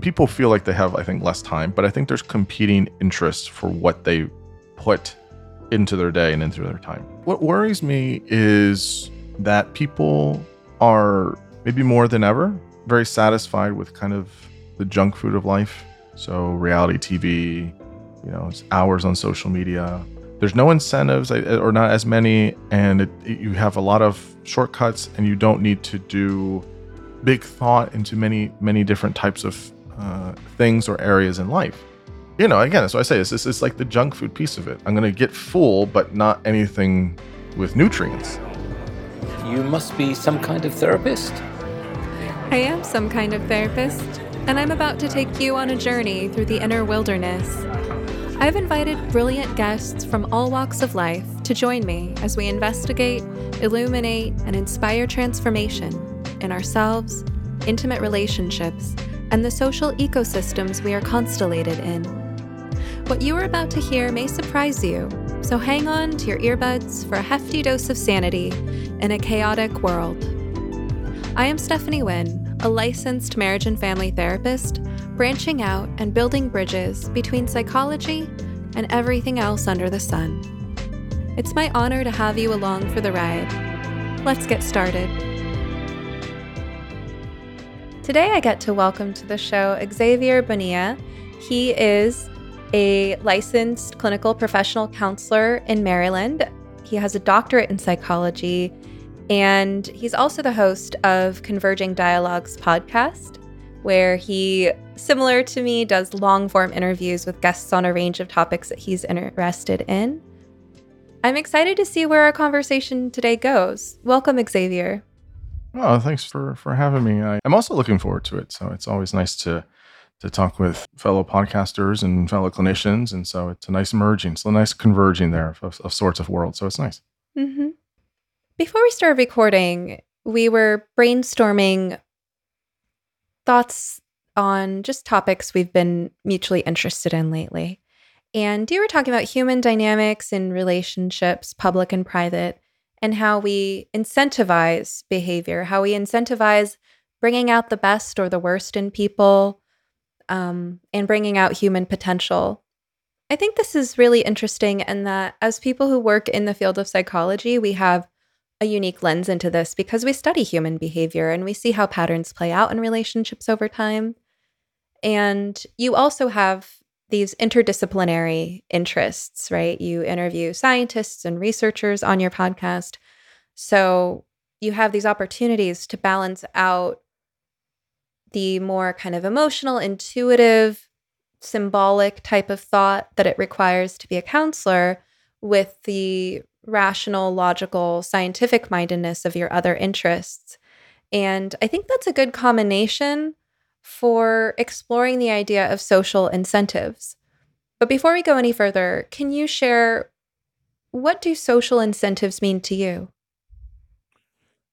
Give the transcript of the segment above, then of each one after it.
people feel like they have, I think, less time, but I think there's competing interests for what they put into their day and into their time. What worries me is that people are maybe more than ever very satisfied with kind of the junk food of life. So, reality TV, you know, hours on social media. There's no incentives or not as many, and it, you have a lot of shortcuts, and you don't need to do big thought into many, many different types of uh, things or areas in life. You know, again, so I say this, this is like the junk food piece of it. I'm going to get full, but not anything with nutrients. You must be some kind of therapist. I am some kind of therapist, and I'm about to take you on a journey through the inner wilderness. I've invited brilliant guests from all walks of life to join me as we investigate, illuminate, and inspire transformation in ourselves, intimate relationships, and the social ecosystems we are constellated in. What you are about to hear may surprise you, so hang on to your earbuds for a hefty dose of sanity in a chaotic world. I am Stephanie Wynn, a licensed marriage and family therapist, branching out and building bridges between psychology and everything else under the sun. It's my honor to have you along for the ride. Let's get started. Today, I get to welcome to the show Xavier Bonilla. He is a licensed clinical professional counselor in Maryland. He has a doctorate in psychology, and he's also the host of Converging Dialogues podcast, where he, similar to me, does long form interviews with guests on a range of topics that he's interested in. I'm excited to see where our conversation today goes. Welcome, Xavier. Oh, thanks for for having me. I, am also looking forward to it. So it's always nice to to talk with fellow podcasters and fellow clinicians, and so it's a nice merging, it's a nice converging there of, of sorts of worlds. So it's nice. Mm-hmm. Before we started recording, we were brainstorming thoughts on just topics we've been mutually interested in lately. And you were talking about human dynamics in relationships, public and private and how we incentivize behavior, how we incentivize bringing out the best or the worst in people, um, and bringing out human potential. I think this is really interesting, and that as people who work in the field of psychology, we have a unique lens into this because we study human behavior and we see how patterns play out in relationships over time. And you also have these interdisciplinary interests, right? You interview scientists and researchers on your podcast. So you have these opportunities to balance out the more kind of emotional, intuitive, symbolic type of thought that it requires to be a counselor with the rational, logical, scientific mindedness of your other interests. And I think that's a good combination for exploring the idea of social incentives. But before we go any further, can you share what do social incentives mean to you?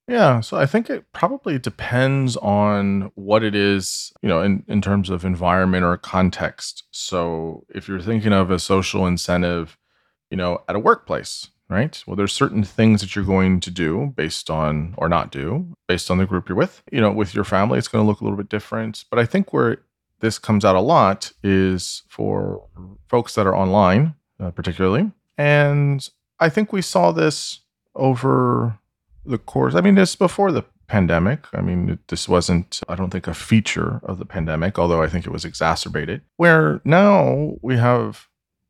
Yeah, so I think it probably depends on what it is, you know, in, in terms of environment or context. So if you're thinking of a social incentive, you know, at a workplace, right? Well, there's certain things that you're going to do based on or not do based on the group you're with. You know, with your family, it's going to look a little bit different. But I think where this comes out a lot is for folks that are online, uh, particularly. And I think we saw this over the course. I mean, this before the pandemic. I mean, this wasn't, I don't think, a feature of the pandemic, although I think it was exacerbated. Where now we have,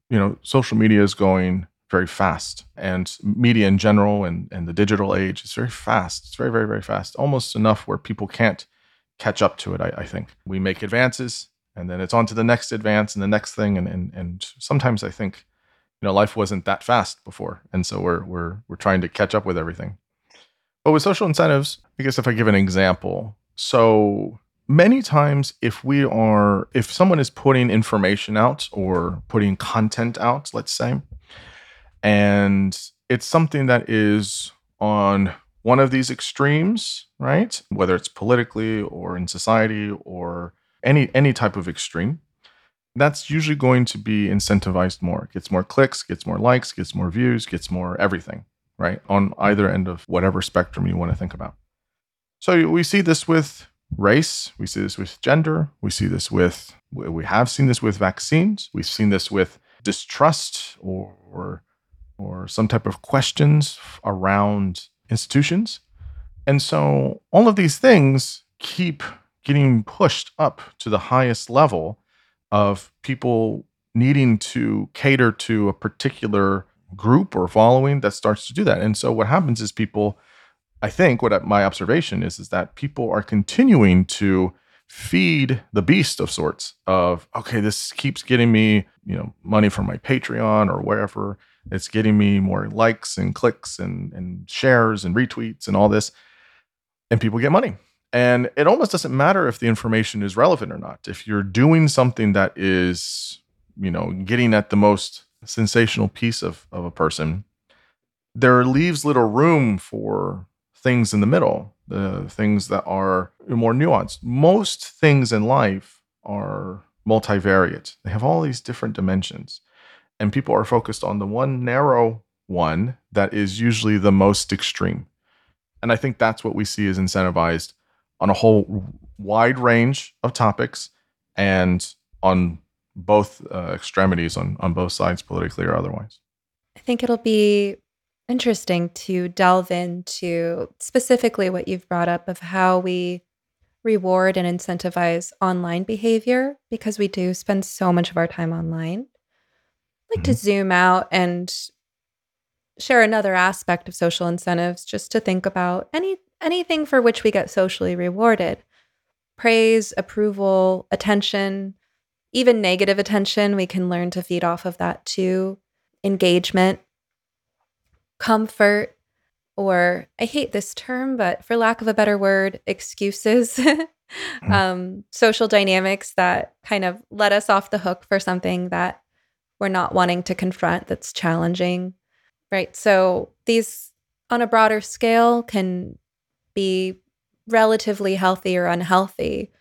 you know, social media is going very fast. And media in general and, and the digital age is very fast. It's very very very fast. Almost enough where people can't catch up to it I, I, think. We make advances and then it's on to the next advance and the next thing and, and and sometimes i think you know life wasn't that fast before. And so we're we're we're trying to catch up with everything. But with social incentives i guess if i give an example. So many times if we are if someone is putting information out or putting content out let's say and it's something that is on one of these extremes, right? Whether it's politically or in society or any any type of extreme. That's usually going to be incentivized more. Gets more clicks, gets more likes, gets more views, gets more everything, right? On either end of whatever spectrum you want to think about. So we see this with race, we see this with gender, we see this with, we have seen this with vaccines, we've seen this with distrust or, or, or some type of questions around institutions. And so all of these things keep getting pushed up to the highest level of people needing to cater to a particular group or following that starts to do that. And so what happens is people, I think what my observation is, is that people are continuing to feed the beast of sorts of, okay, this keeps getting me, you know, money from my Patreon or wherever. It's getting me more likes and clicks and, and shares and retweets and all this. And people get money. And it almost doesn't matter if the information is relevant or not. If you're doing something that is, you know, getting at the most sensational piece of, of a person, there leaves little room for things in the middle, the things that are more nuanced. Most things in life are multivariate, they have all these different dimensions. And people are focused on the one narrow one that is usually the most extreme. And I think that's what we see is incentivized on a whole wide range of topics and on both uh, extremities on on both sides, politically or otherwise. I think it'll be interesting to delve into specifically what you've brought up of how we reward and incentivize online behavior because we do spend so much of our time online. Like mm-hmm. to zoom out and share another aspect of social incentives just to think about any anything for which we get socially rewarded. Praise, approval, attention, even negative attention, we can learn to feed off of that too. Engagement, comfort, or I hate this term, but for lack of a better word, excuses. mm. um, social dynamics that kind of let us off the hook for something that we're not wanting to confront that's challenging. Right. So these on a broader scale can be relatively healthy or unhealthy,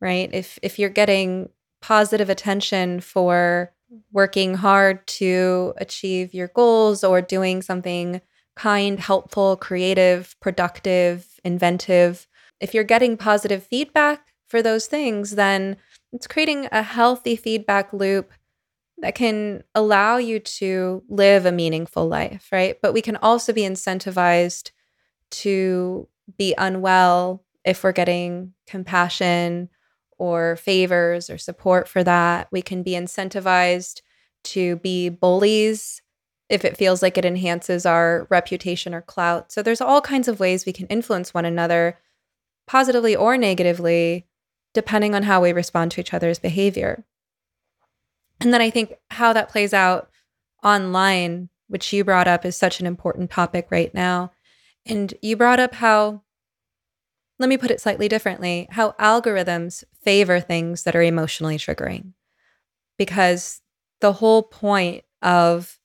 right? If if you're getting positive attention for working hard to achieve your goals or doing something kind, helpful, creative, productive, inventive. If you're getting positive feedback for those things, then it's creating a healthy feedback loop that can allow you to live a meaningful life, right? But we can also be incentivized to be unwell if we're getting compassion or favors or support for that. We can be incentivized to be bullies if it feels like it enhances our reputation or clout. So there's all kinds of ways we can influence one another positively or negatively depending on how we respond to each other's behavior. And then I think how that plays out online, which you brought up is such an important topic right now. And you brought up how let me put it slightly differently how algorithms favor things that are emotionally triggering. Because the whole point of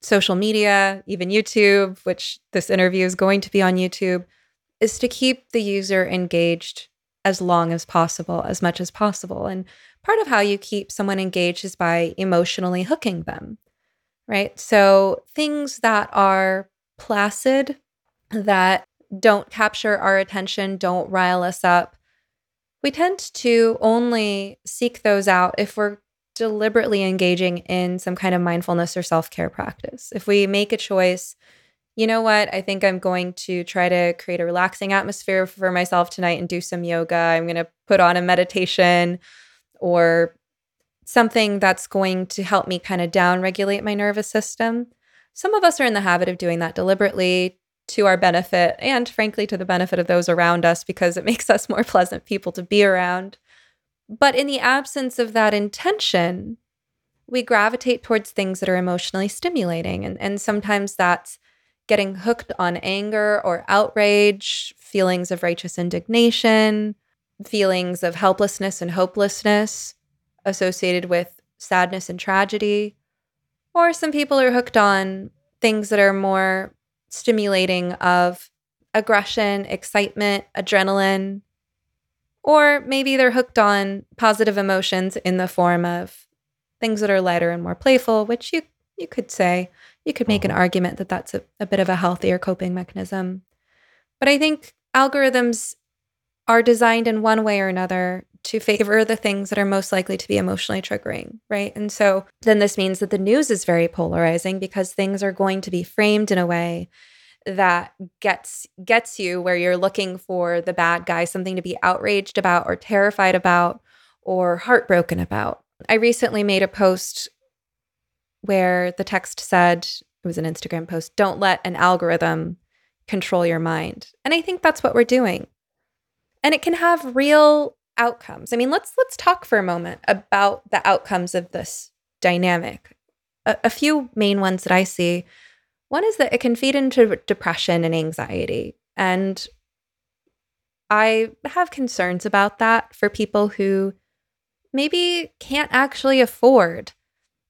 social media, even YouTube, which this interview is going to be on YouTube, is to keep the user engaged as long as possible, as much as possible. And part of how you keep someone engaged is by emotionally hooking them, right? So things that are placid, that don't capture our attention, don't rile us up. We tend to only seek those out if we're deliberately engaging in some kind of mindfulness or self care practice. If we make a choice, you know what, I think I'm going to try to create a relaxing atmosphere for myself tonight and do some yoga. I'm going to put on a meditation or something that's going to help me kind of down regulate my nervous system. Some of us are in the habit of doing that deliberately to our benefit and frankly to the benefit of those around us because it makes us more pleasant people to be around. But in the absence of that intention, we gravitate towards things that are emotionally stimulating. And, and sometimes that's getting hooked on anger or outrage, feelings of righteous indignation, feelings of helplessness and hopelessness associated with sadness and tragedy. Or some people are hooked on things that are more stimulating of aggression, excitement, adrenaline, or maybe they're hooked on positive emotions in the form of things that are lighter and more playful, which you you could say you could make an uh-huh. argument that that's a, a bit of a healthier coping mechanism. But I think algorithms are designed in one way or another to favor the things that are most likely to be emotionally triggering, right? And so then this means that the news is very polarizing because things are going to be framed in a way that gets gets you where you're looking for the bad guy, something to be outraged about or terrified about or heartbroken about. I recently made a post where the text said, it was an Instagram post, don't let an algorithm control your mind. And I think that's what we're doing. And it can have real outcomes. I mean, let's let's talk for a moment about the outcomes of this dynamic. A, a few main ones that I see. One is that it can feed into depression and anxiety. And I have concerns about that for people who maybe can't actually afford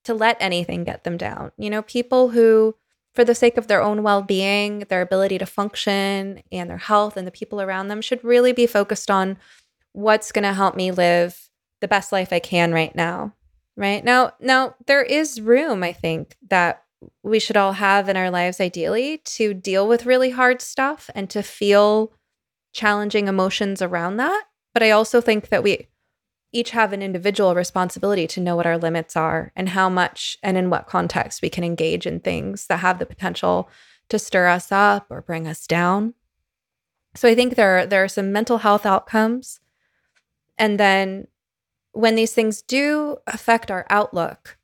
to let anything get them down. You know, people who, for the sake of their own well being, their ability to function, and their health, and the people around them, should really be focused on what's going to help me live the best life I can right now. Right now, now there is room, I think, that we should all have in our lives, ideally, to deal with really hard stuff and to feel challenging emotions around that. But I also think that we each have an individual responsibility to know what our limits are and how much and in what context we can engage in things that have the potential to stir us up or bring us down. So I think there are, there are some mental health outcomes. And then when these things do affect our outlook,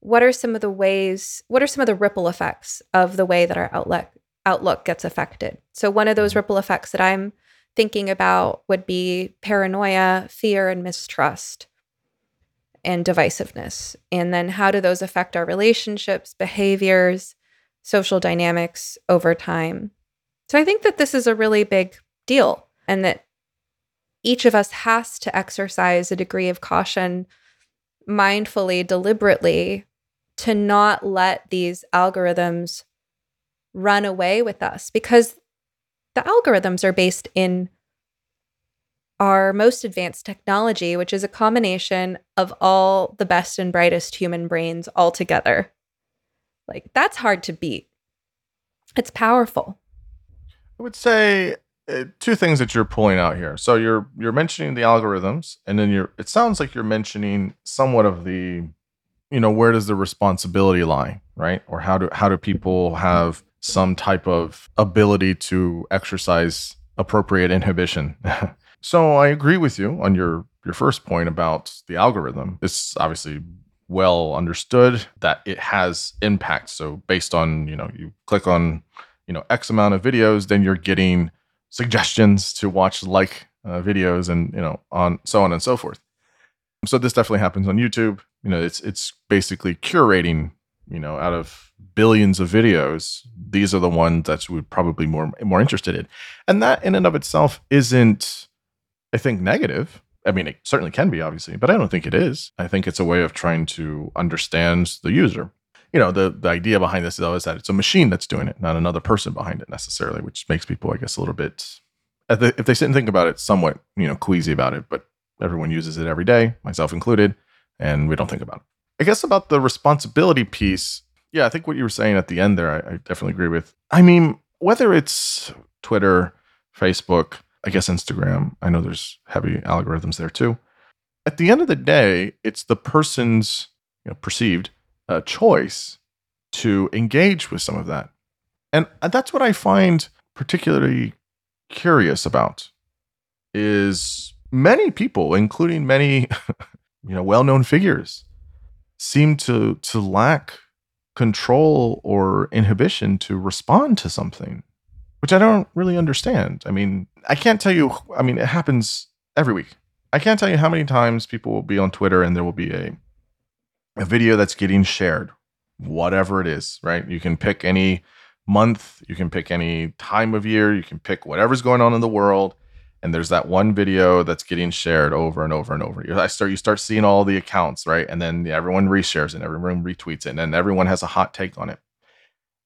what are some of the ways, what are some of the ripple effects of the way that our outlook outlook gets affected? So one of those mm-hmm. ripple effects that I'm thinking about would be paranoia, fear, and mistrust and divisiveness. And then how do those affect our relationships, behaviors, social dynamics over time? So I think that this is a really big deal and that each of us has to exercise a degree of caution mindfully, deliberately to not let these algorithms run away with us because the algorithms are based in our most advanced technology, which is a combination of all the best and brightest human brains all together. Like, that's hard to beat. It's powerful. I would say uh, two things that you're pulling out here. So you're you're mentioning the algorithms, and then you're. It sounds like you're mentioning somewhat of the, you know, where does the responsibility lie, right? Or how do how do people have some type of ability to exercise appropriate inhibition. so I agree with you on your your first point about the algorithm. It's obviously well understood that it has impact. So based on, you know, you click on, you know, X amount of videos, then you're getting suggestions to watch like uh, videos and, you know, on so on and so forth. So this definitely happens on YouTube. You know, it's it's basically curating you know, out of billions of videos, these are the ones that we're probably more more interested in. And that in and of itself isn't, I think, negative. I mean, it certainly can be, obviously, but I don't think it is. I think it's a way of trying to understand the user. You know, the, the idea behind this though is that it's a machine that's doing it, not another person behind it necessarily, which makes people, I guess, a little bit, if they sit and think about it, somewhat, you know, queasy about it. But everyone uses it every day, myself included, and we don't think about it. I guess about the responsibility piece. Yeah, I think what you were saying at the end there, I, I definitely agree with. I mean, whether it's Twitter, Facebook, I guess Instagram, I know there's heavy algorithms there too. At the end of the day, it's the person's you know, perceived uh, choice to engage with some of that. And that's what I find particularly curious about is many people, including many you know well-known figures, seem to to lack control or inhibition to respond to something which i don't really understand. I mean i can't tell you i mean it happens every week. I can't tell you how many times people will be on twitter and there will be a a video that's getting shared whatever it is right? You can pick any month you can pick any time of year you can pick whatever's going on in the world and there's that one video that's getting shared over and over and over. I start you start seeing all the accounts, right? And then everyone reshares it, everyone retweets it, and then everyone has a hot take on it.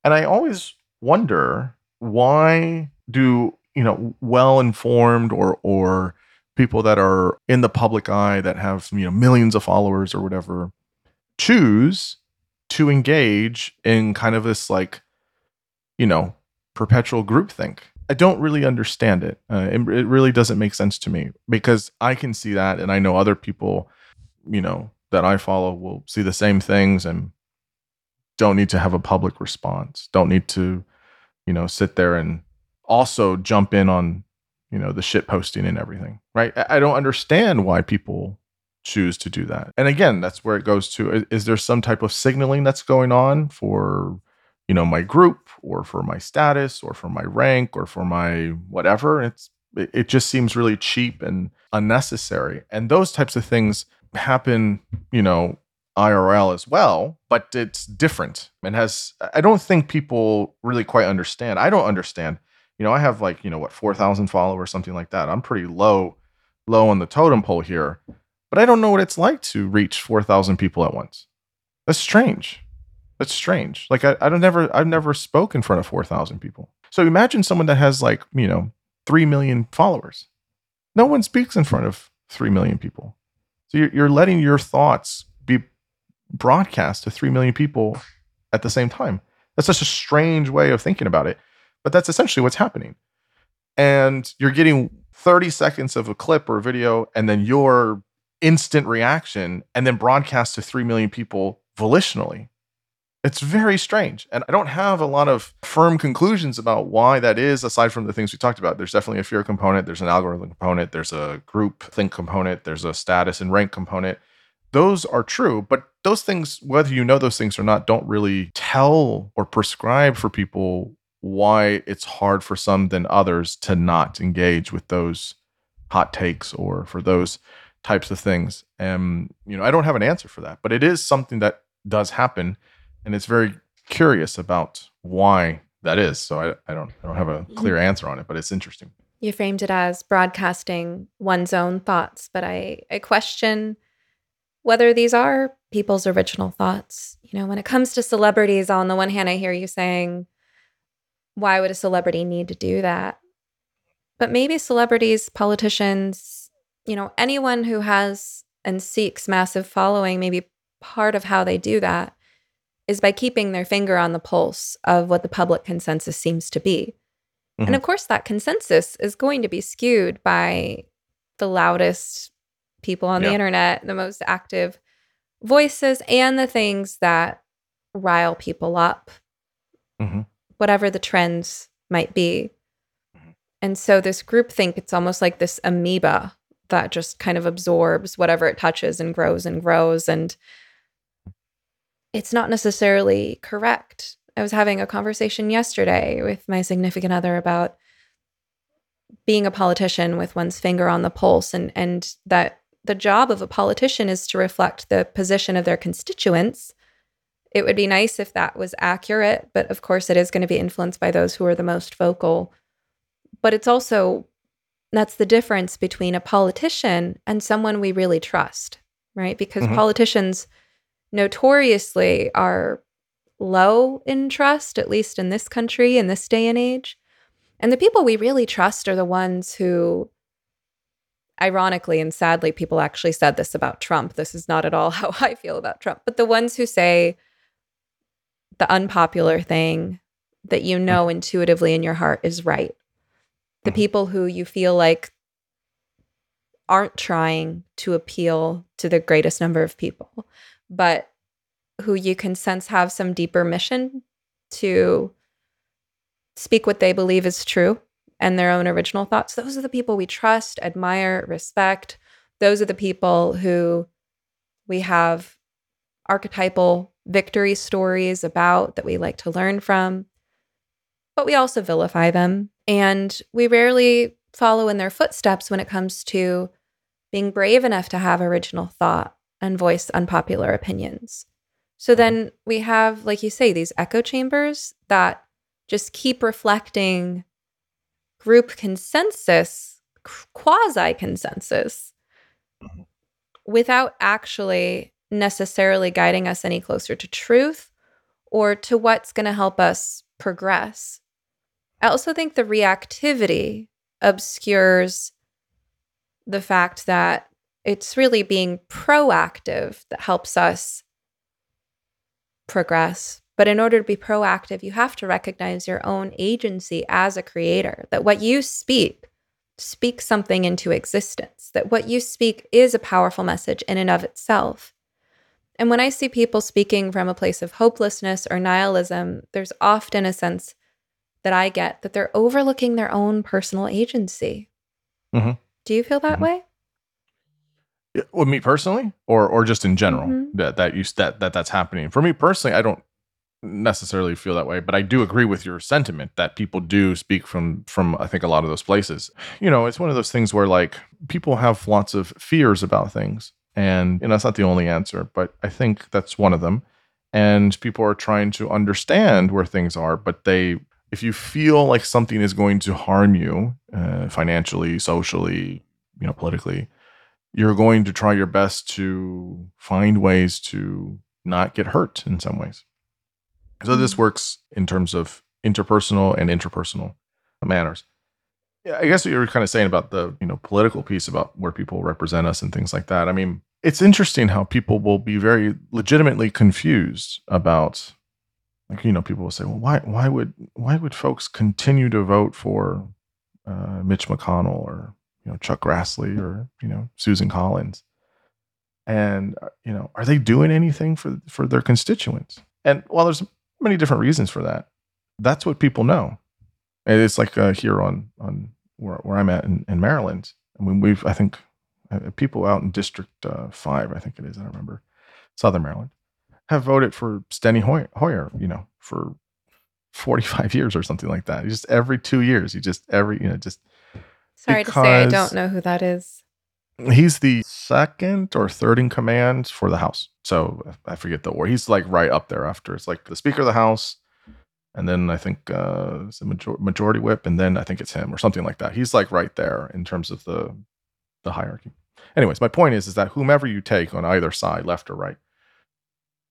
And I always wonder why do you know well informed or or people that are in the public eye that have you know millions of followers or whatever choose to engage in kind of this like you know perpetual groupthink I don't really understand it. Uh, it. It really doesn't make sense to me because I can see that, and I know other people, you know, that I follow will see the same things and don't need to have a public response. Don't need to, you know, sit there and also jump in on, you know, the shit posting and everything. Right? I don't understand why people choose to do that. And again, that's where it goes to is, is there some type of signaling that's going on for you know my group or for my status or for my rank or for my whatever it's it, just seems really cheap and unnecessary and those types of things happen you know IRL as well, but it's different and has I don't think people really quite understand. I don't understand. You know, I have like, you know, what 4,000 followers something like that. I'm pretty low low on the totem pole here, but I don't know what it's like to reach 4,000 people at once. That's strange. That's strange. Like I, I don't never I've never spoke in front of 4,000 people. So imagine someone that has like, you know, 3 million followers. No one speaks in front of 3 million people. So you're, you're letting your thoughts be broadcast to 3 million people at the same time. That's such a strange way of thinking about it. But that's essentially what's happening. And you're getting 30 seconds of a clip or a video and then your instant reaction and then broadcast to 3 million people volitionally. It's very strange. And I don't have a lot of firm conclusions about why that is, aside from the things we talked about. There's definitely a fear component, there's an algorithm component, there's a group think component, there's a status and rank component. Those are true, but those things, whether you know those things or not, don't really tell or prescribe for people why it's hard for some than others to not engage with those hot takes or for those types of things. And, you know, I don't have an answer for that, but it is something that does happen and it's very curious about why that is. So I, I don't I don't have a mm-hmm. clear answer on it, but it's interesting. You framed it as broadcasting one's own thoughts, but I, I question whether these are people's original thoughts. You know, when it comes to celebrities, on the one hand, I hear you saying, why would a celebrity need to do that? But maybe celebrities, politicians, you know, anyone who has and seeks massive following, maybe part of how they do that is by keeping their finger on the pulse of what the public consensus seems to be. Mm-hmm. And of course, that consensus is going to be skewed by the loudest people on yeah. the internet, the most active voices, and the things that rile people up, mm-hmm. whatever the trends might be. Mm-hmm. And so, this group think it's almost like this amoeba that just kind of absorbs whatever it touches and grows and grows. And it's not necessarily correct. I was having a conversation yesterday with my significant other about being a politician with one's finger on the pulse and and that the job of a politician is to reflect the position of their constituents. It would be nice if that was accurate, but of course it is going to be influenced by those who are the most vocal. But it's also that's the difference between a politician and someone we really trust, right? Because mm-hmm. politicians notoriously are low in trust, at least in this country, in this day and age. And the people we really trust are the ones who, ironically and sadly, people actually said this about Trump. This is not at all how I feel about Trump, but the ones who say the unpopular thing that you know intuitively in your heart is right. The mm-hmm. people who you feel like aren't trying to appeal to the greatest number of people but who you can sense have some deeper mission to speak what they believe is true and their own original thoughts. Those are the people we trust, admire, respect. Those are the people who we have archetypal victory stories about that we like to learn from. But we also vilify them. And we rarely follow in their footsteps when it comes to being brave enough to have original thought and voice unpopular opinions. So then we have, like you say, these echo chambers that just keep reflecting group consensus, quasi consensus, without actually necessarily guiding us any closer to truth or to what's going to help us progress. I also think the reactivity obscures the fact that it's really being proactive that helps us progress, But in order to be proactive, you have to recognize your own agency as a creator, that what you speak speaks something into existence, that what you speak is a powerful message in and of itself. And when I see people speaking from a place of hopelessness or nihilism, there's often a sense that I get that they're overlooking their own personal agency. Mm-hmm. Do you feel that Mhm. way? Well, me personally, or or just in general, Mhm. that that you that that that's happening. For me personally, I don't necessarily feel that way, but I do agree with your sentiment that people do speak from from I think a lot of those places. You know, it's one of those things where like people have lots of fears about things, and you know, that's not the only answer, but I think that's one of them. And people are trying to understand where things are, but they if you feel like something is going to harm you uh, financially, socially, you know, politically, you're going to try your best to find ways to not get hurt in some ways. So this Mhm. works in terms of interpersonal and interpersonal manners. Yeah, I guess what you were kind of saying about the you know political piece about where people represent us and things like that. I mean, it's interesting how people will be very legitimately confused about like you know people will say, well, why why would why would folks continue to vote for uh, Mitch McConnell or you know Chuck Grassley or you know Susan Collins, and uh, you know are they doing anything for for their constituents? And while there's many different reasons for that, that's what people know. And it's like uh, here on on where, where I'm at in, in Maryland. I mean, we've I think uh, people out in District uh, Five, I think it is. I don't remember Southern Maryland have voted for Steny Hoy- Hoyer. You know, for 45 years or something like that. Just every two years, you just every you know just Sorry to say, I don't know who that is. he's the second or third in command for the House. So I forget the order. He's like right up there after. It's like the Speaker of the House, and then I think uh, it's a major- majority whip, and then I think it's him or something like that. He's like right there in terms of the the hierarchy. Anyways, my point is is that whomever you take on either side, left or right,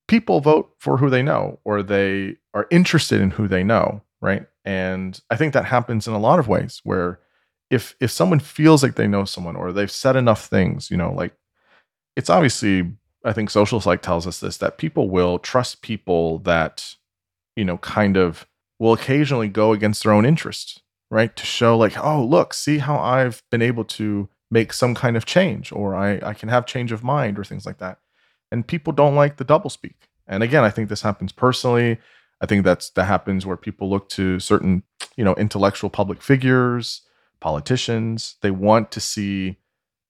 people vote for who they know or they are interested in who they know, right? And I think that happens in a lot of ways where if if someone feels like they know someone or they've said enough things, you know, like it's obviously I think social psych tells us this that people will trust people that you know kind of will occasionally go against their own interest, right? To show like, oh, look, see how I've been able to make some kind of change or I I can have change of mind or things like that. And people don't like the doublespeak. And again, I think this happens personally. I think that's that happens where people look to certain, you know, intellectual public figures, politicians. They want to see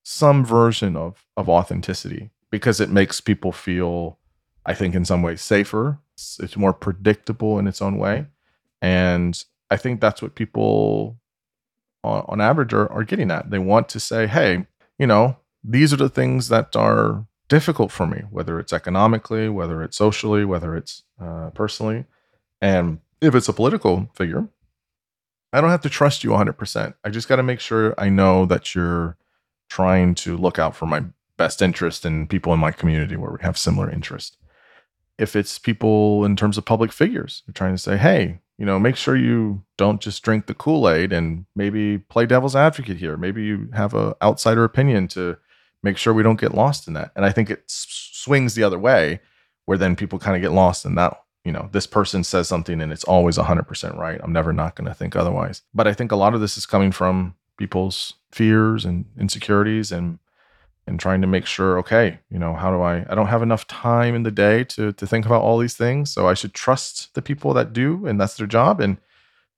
some version of of authenticity because it makes people feel, I think, in some ways safer. It's, it's more predictable in its own way, and I think that's what people, on, on average, are, are getting at. They want to say, hey, you know, these are the things that are difficult for me, whether it's economically, whether it's socially, whether it's uh, personally, and if it's a political figure, I don't have to trust you 100%. I just got to make sure I know that you're trying to look out for my best interest and people in my community where we have similar interests. If it's people in terms of public figures, they're trying to say, hey, you know, make sure you don't just drink the Kool Aid and maybe play devil's advocate here. Maybe you have a outsider opinion to make sure we don't get lost in that. And I think it s- swings the other way, where then people kind of get lost in that. You know, this person says something and it's always 100% right. I'm never not going to think otherwise. But I think a lot of this is coming from people's fears and insecurities and and trying to make sure okay you know how do i i don't have enough time in the day to to think about all these things. So i should trust the people that do and that's their job. And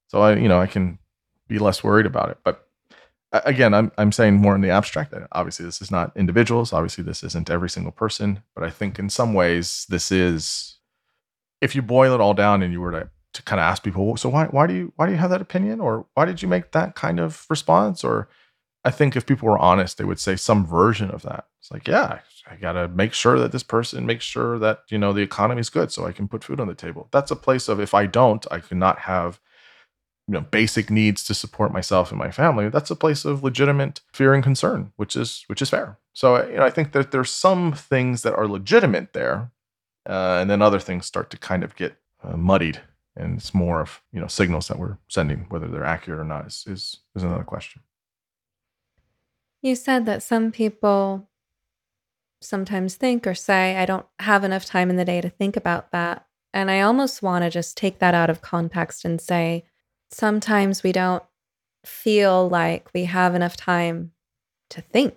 so i you know i can be less worried about it. But again i'm i'm saying more in the abstract that obviously this is not individuals. Obviously this isn't every single person. But i think in some ways this is if you boil it all down and you were to to kind of ask people so why why do you why do you have that opinion or why did you make that kind of response or I think if people were honest, they would say some version of that. It's like, yeah, I got to make sure that this person makes sure that, you know, the economy is good so I can put food on the table. That's a place of if I don't, I cannot have, you know, basic needs to support myself and my family. That's a place of legitimate fear and concern, which is which is fair. So, you know, I think that there's some things that are legitimate there, uh, and then other things start to kind of get uh, muddied, and it's more of you know signals that we're sending, whether they're accurate or not, is is, is another question. You said that some people sometimes think or say, I don't have enough time in the day to think about that. And I almost want to just take that out of context and say sometimes we don't feel like we have enough time to think.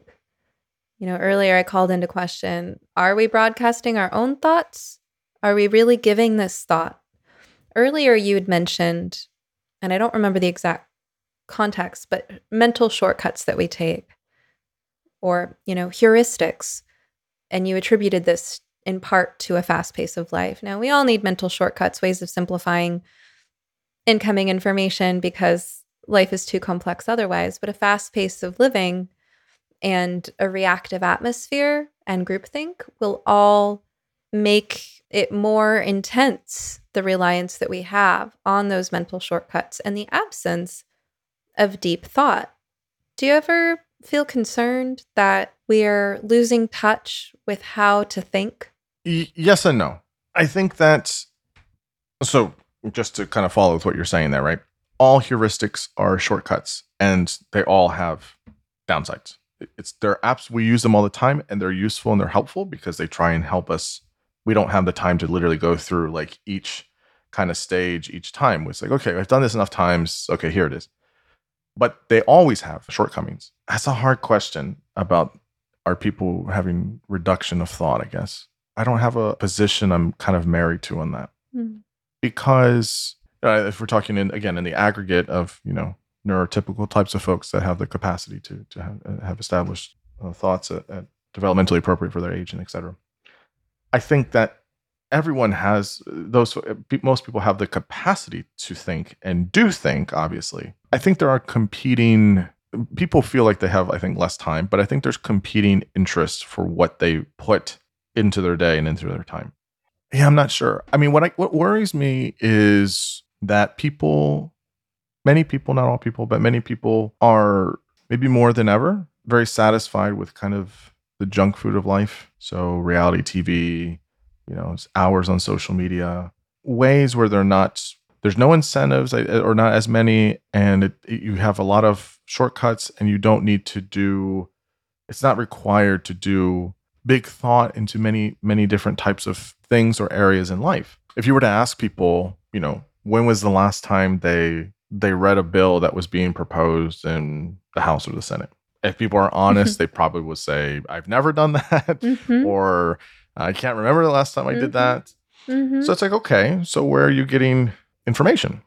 You know, earlier I called into question are we broadcasting our own thoughts? Are we really giving this thought? Earlier, you had mentioned, and I don't remember the exact context, but mental shortcuts that we take or, you know, heuristics. And you attributed this in part to a fast pace of life. Now, we all need mental shortcuts, ways of simplifying incoming information because life is too complex otherwise. But a fast pace of living and a reactive atmosphere and groupthink will all make it more intense the reliance that we have on those mental shortcuts and the absence of deep thought. Do you ever feel concerned that we're losing touch with how to think? Y- yes and no. I think that so just to kind of follow with what you're saying there, right? All heuristics are shortcuts and they all have downsides. It's they're apps we use them all the time and they're useful and they're helpful because they try and help us. We don't have the time to literally go through like each kind of stage each time. It's like, okay, I've done this enough times. Okay, here it is. But they always have shortcomings. That's a hard question about are people having reduction of thought, I guess. I don't have a position I'm kind of married to on that. Mm. Because uh, if we're talking in again in the aggregate of, you know, neurotypical types of folks that have the capacity to to have, uh, have established uh, thoughts at, at developmentally appropriate for their age and et cetera. I think that everyone has those uh, most people have the capacity to think and do think obviously. I think there are competing people feel like they have i think less time but i think there's competing interests for what they put into their day and into their time. Yeah i'm not sure. I mean what I, what worries me is that people many people not all people but many people are maybe more than ever very satisfied with kind of the junk food of life. So reality tv you know hours on social media ways where they're not there's no incentives or not as many and it, it, you have a lot of shortcuts and you don't need to do it's not required to do big thought into many many different types of things or areas in life. If you were to ask people you know when was the last time they they read a bill that was being proposed in the house or the senate if people are honest they probably would say i've never done that Mhm. or I can't remember the last time I did Mhm. that. Mhm. So it's like, okay, so where are you getting information?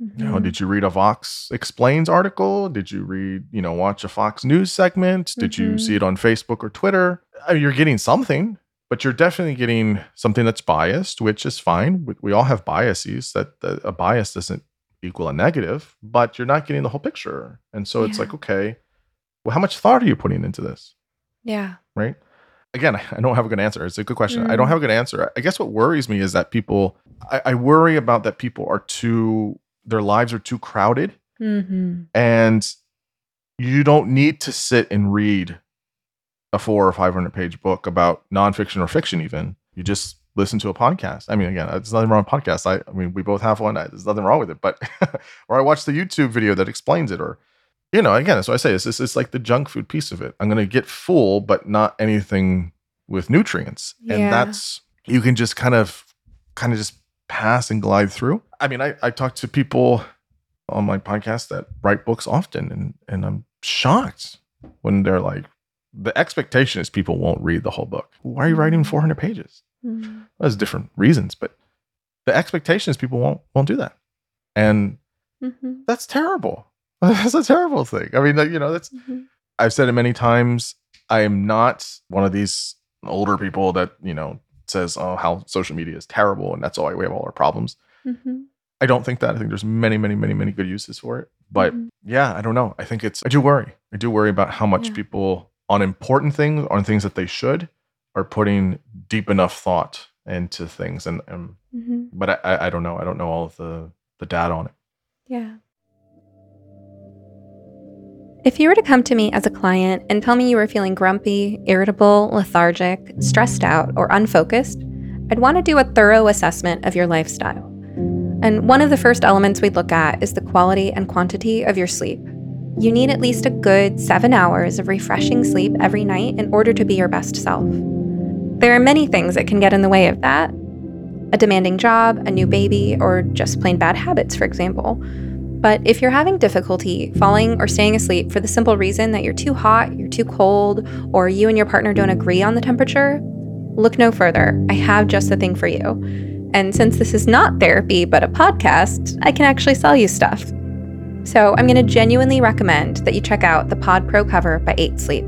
You know, Mhm. did you read a Vox Explains article? Did you read, you know, watch a Fox News segment? Did you Mhm. see it on Facebook or Twitter? I mean, you're getting something, but you're definitely getting something that's biased, which is fine. We, we all have biases. That, that a bias doesn't equal a negative, but you're not getting the whole picture. And so it's Yeah. like, okay, well, how much thought are you putting into this? yeah. right? Again, I don't have a good answer. It's a good question. I don't Mm. have a good answer. I guess what worries me is that people, I, I worry about that people are too, their lives are too crowded Mm-hmm. and you don't need to sit and read a four or 500 page book about nonfiction or fiction, even. You just listen to a podcast. I mean, again, there's nothing wrong with podcasts. I, I mean, we both have one. There's nothing wrong with it, but, or I watch the YouTube video that explains it or, you know, again, that's what I say. It's, it's, it's like the junk food piece of it. I'm going to get full, but not anything with nutrients. Yeah. And that's, you can just kind of, kind of just pass and glide through. I mean, I, I talk to people on my podcast that write books often and, and I'm shocked when they're like, the expectation is people won't read the whole book. Why are you writing mm. 400 pages? Mm-hmm. There's different reasons, but the expectation is people won't, won't do that. And Mm-hmm. that's terrible. That's a terrible thing. I mean, you know, that's Mm-hmm. I've said it many times. I am not one of these older people that you know says, "Oh, how social media is terrible," and that's why we have all our problems. Mm-hmm. I don't think that. I think there's many, many, many, many good uses for it. But Mhm. yeah, I don't know. I think it's. I do worry. I do worry about how much Yeah. people on important things, on things that they should, are putting deep enough thought into things. And, and Mm-hmm. but I- I, I don't know. I don't know all of the the data on it. Yeah. If you were to come to me as a client and tell me you were feeling grumpy, irritable, lethargic, stressed out, or unfocused, I'd want to do a thorough assessment of your lifestyle. And one of the first elements we'd look at is the quality and quantity of your sleep. You need at least a good seven hours of refreshing sleep every night in order to be your best self. There are many things that can get in the way of that. a demanding job, a new baby, or just plain bad habits, for example. But if you're having difficulty falling or staying asleep for the simple reason that you're too hot, you're too cold, or you and your partner don't agree on the temperature, look no further. I have just the thing for you. And since this is not therapy but a podcast, I can actually sell you stuff. So I'm going to genuinely recommend that you check out the Pod Pro cover by 8 Sleep.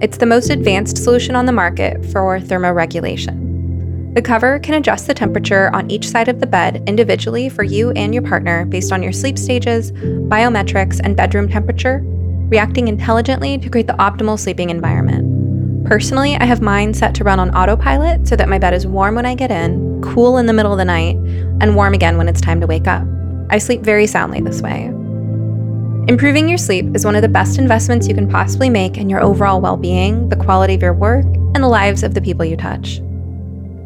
It's the most advanced solution on the market for thermoregulation. The cover can adjust the temperature on each side of the bed individually for you and your partner based on your sleep stages, biometrics, and bedroom temperature, reacting intelligently to create the optimal sleeping environment. Personally, I have mine set to run on autopilot so that my bed is warm when I get in, cool in the middle of the night, and warm again when it's time to wake up. I sleep very soundly this way. Improving your sleep is one of the best investments you can possibly make in your overall well being, the quality of your work, and the lives of the people you touch.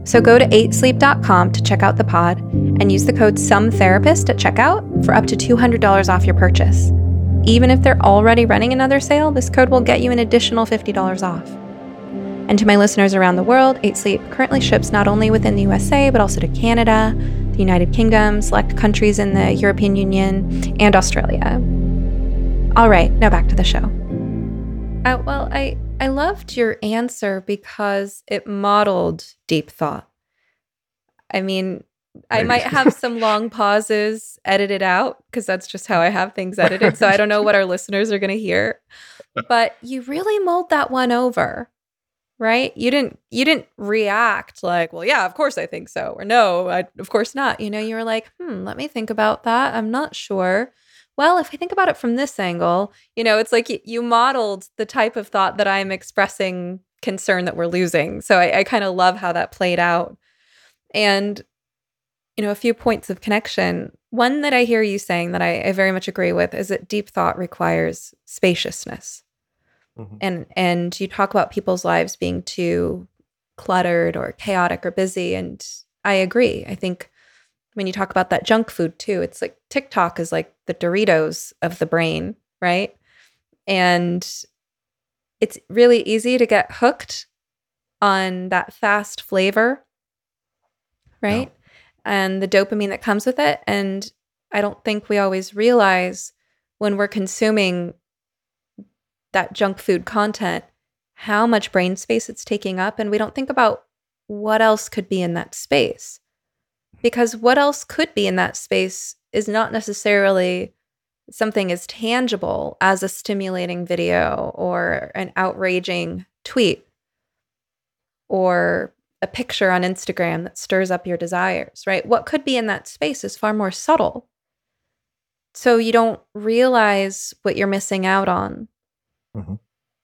So go to 8sleep.com to check out the pod and use the code SOMETherapist at checkout for up to $200 off your purchase. Even if they're already running another sale, this code will get you an additional $50 off. And to my listeners around the world, 8 Sleep currently ships not only within the USA, but also to Canada, the United Kingdom, select countries in the European Union, and Australia. All right, now back to the show. Uh, well, I, I loved your answer because it modeled deep thought. I mean, I might have some long pauses edited out because that's just how I have things edited. So I don't know what our listeners are going to hear. But you really mulled that one over. Right? You didn't you didn't react like, "Well, yeah, of course I think so." Or, "No, I, of course not." You know, you were like, "Hmm, let me think about that. I'm not sure." Well, if I think about it from this angle, you know, it's like you, you modeled the type of thought that I'm expressing concern that we're losing. So I, I kind of love how that played out. And, you know, a few points of connection. One that I hear you saying that I, I very much agree with is that deep thought requires spaciousness. Mm-hmm. And and you talk about people's lives being too cluttered or chaotic or busy. And I agree. I think when you talk about that junk food too, it's like TikTok is like the Doritos of the brain, right? And it's really easy to get hooked on that fast flavor, right? No. And the dopamine that comes with it. And I don't think we always realize when we're consuming that junk food content how much brain space it's taking up. And we don't think about what else could be in that space because what else could be in that space is not necessarily something as tangible as a stimulating video or an outraging tweet or a picture on Instagram that stirs up your desires, right? What could be in that space is far more subtle. So you don't realize what you're missing out on. Mm-hmm.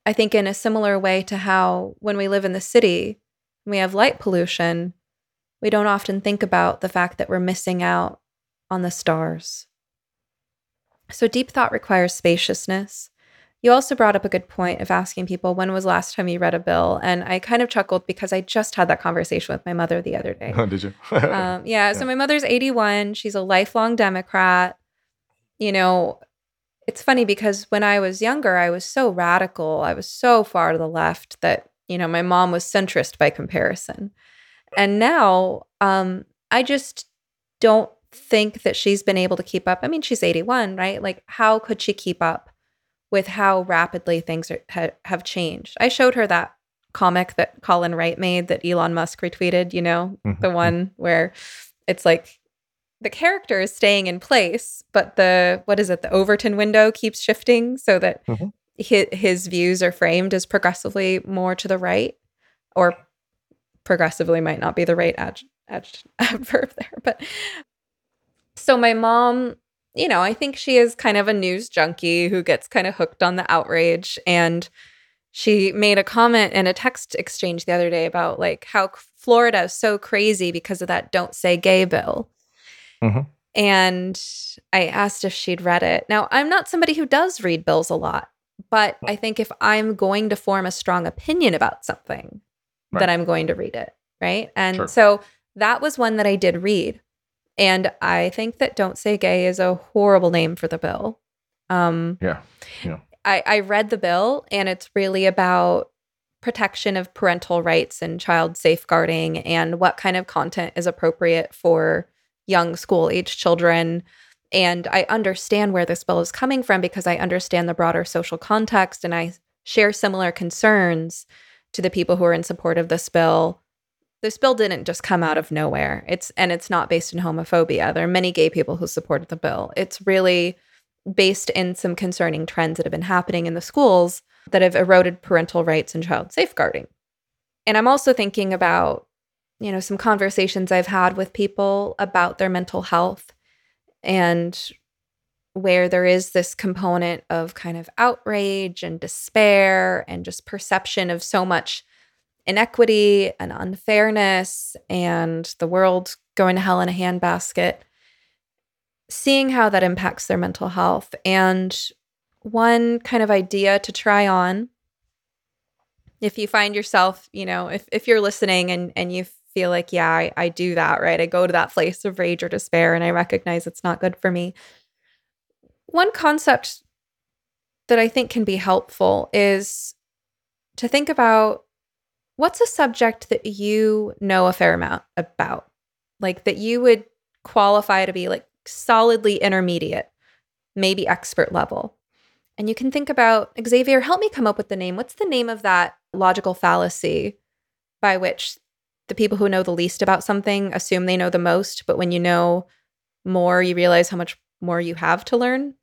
I think, in a similar way to how when we live in the city, we have light pollution, we don't often think about the fact that we're missing out on the stars. So, deep thought requires spaciousness. You also brought up a good point of asking people when was last time you read a bill, and I kind of chuckled because I just had that conversation with my mother the other day. Oh, did you? um, yeah, yeah. So my mother's eighty-one. She's a lifelong Democrat. You know, it's funny because when I was younger, I was so radical. I was so far to the left that you know my mom was centrist by comparison. And now um, I just don't think that she's been able to keep up. I mean, she's 81, right? Like, how could she keep up with how rapidly things are, ha- have changed? I showed her that comic that Colin Wright made that Elon Musk retweeted, you know, mm-hmm. the one where it's like the character is staying in place, but the, what is it, the Overton window keeps shifting so that mm-hmm. his, his views are framed as progressively more to the right or progressively might not be the right ad- ad- adverb there, but so my mom, you know, I think she is kind of a news junkie who gets kind of hooked on the outrage and she made a comment in a text exchange the other day about like how Florida is so crazy because of that don't say gay bill. Mm-hmm. And I asked if she'd read it. Now, I'm not somebody who does read bills a lot, but I think if I'm going to form a strong opinion about something, right. that I'm going to read it. Right. And sure. so that was one that I did read. And I think that Don't Say Gay is a horrible name for the bill. Um, yeah. Yeah. I, I read the bill and it's really about protection of parental rights and child safeguarding and what kind of content is appropriate for young school age children. And I understand where this bill is coming from because I understand the broader social context and I share similar concerns to the people who are in support of this bill. This bill didn't just come out of nowhere. It's and it's not based in homophobia. There are many gay people who supported the bill. It's really based in some concerning trends that have been happening in the schools that have eroded parental rights and child safeguarding. And I'm also thinking about, you know, some conversations I've had with people about their mental health and where there is this component of kind of outrage and despair and just perception of so much inequity and unfairness and the world going to hell in a handbasket seeing how that impacts their mental health. And one kind of idea to try on if you find yourself, you know, if, if you're listening and, and you feel like, yeah, I, I do that, right? I go to that place of rage or despair and I recognize it's not good for me. One concept that I think can be helpful is to think about what's a subject that you know a fair amount about, like that you would qualify to be like solidly intermediate, maybe expert level. And you can think about Xavier, help me come up with the name. What's the name of that logical fallacy by which the people who know the least about something assume they know the most, but when you know more, you realize how much more you have to learn?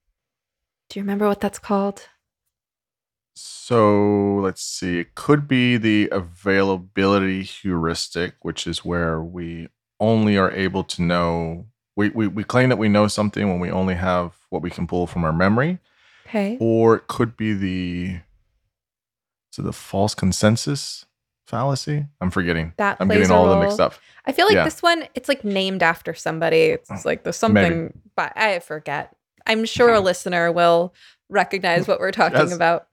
Do you remember what that's called? So let's see. It could be the availability heuristic, which is where we only are able to know we, we, we claim that we know something when we only have what we can pull from our memory. Okay. Or it could be the so the false consensus fallacy. I'm forgetting. That I'm getting all of them mixed up. I feel like Yeah. this one, it's like named after somebody. It's like there's something, but I forget. I'm sure a listener will recognize what we're talking Yes. about.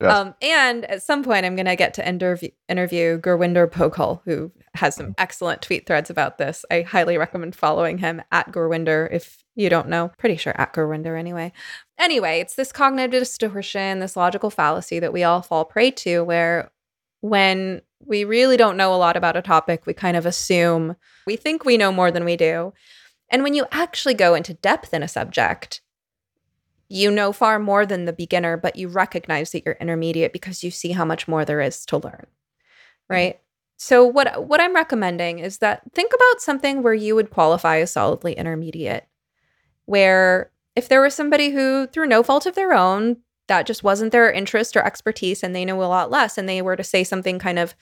Yes. Um, and at some point, I'm going to get to interview, interview Gurwinder Bhogal, who has some excellent tweet threads about this. I highly recommend following him at Gurwinder if you don't know. Pretty sure at Gurwinder anyway. Anyway, it's this cognitive distortion, this logical fallacy that we all fall prey to, where when we really don't know a lot about a topic, we kind of assume we think we know more than we do. And when you actually go into depth in a subject, you know far more than the beginner, but you recognize that you're intermediate because you see how much more there is to learn. Mm-hmm. Right? So what what I'm recommending is that think about something where you would qualify as solidly intermediate. Where if there was somebody who through no fault of their own that just wasn't their interest or expertise and they know a lot less and they were to say something kind of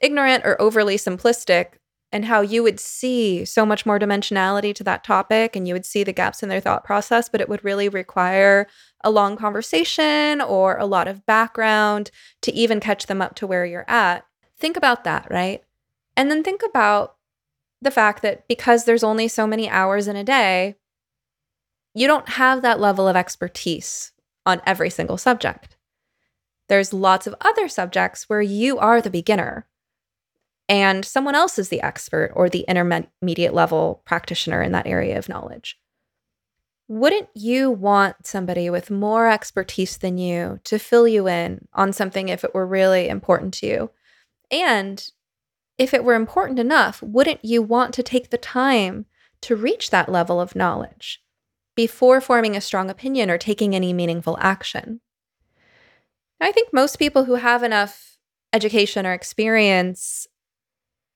ignorant or overly simplistic and how you would see so much more dimensionality to that topic and you would see the gaps in their thought process but it would really require a long conversation or a lot of background to even catch them up to where you're at. Think about that right? And then think about the fact that because there's only so many hours in a day you don't have that level of expertise on every single subject. There's lots of other subjects where you are the beginner and someone else is the expert or the intermediate level practitioner in that area of knowledge. Wouldn't you want somebody with more expertise than you to fill you in on something if it were really important to you? And if it were important enough, wouldn't you want to take the time to reach that level of knowledge? before forming a strong opinion or taking any meaningful action. I think most people who have enough education or experience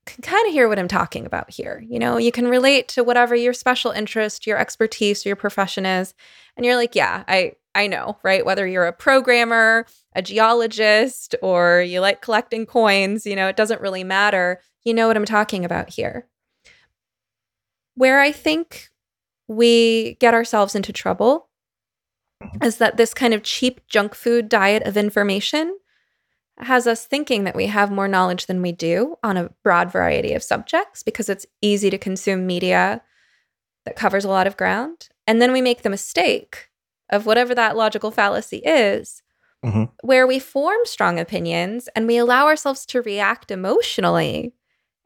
can kind of hear what I'm talking about here. You know, you can relate to whatever your special interest, your expertise, or your profession is, and you're like, yeah, I I know, right? Whether you're a programmer, a geologist, or you like collecting coins, you know, it doesn't really matter. You know what I'm talking about here. Where I think we get ourselves into trouble mm-hmm. is that this kind of cheap junk food diet of information has us thinking that we have more knowledge than we do on a broad variety of subjects because it's easy to consume media that covers a lot of ground. And then we make the mistake of whatever that logical fallacy is, Mhm. where we form strong opinions and we allow ourselves to react emotionally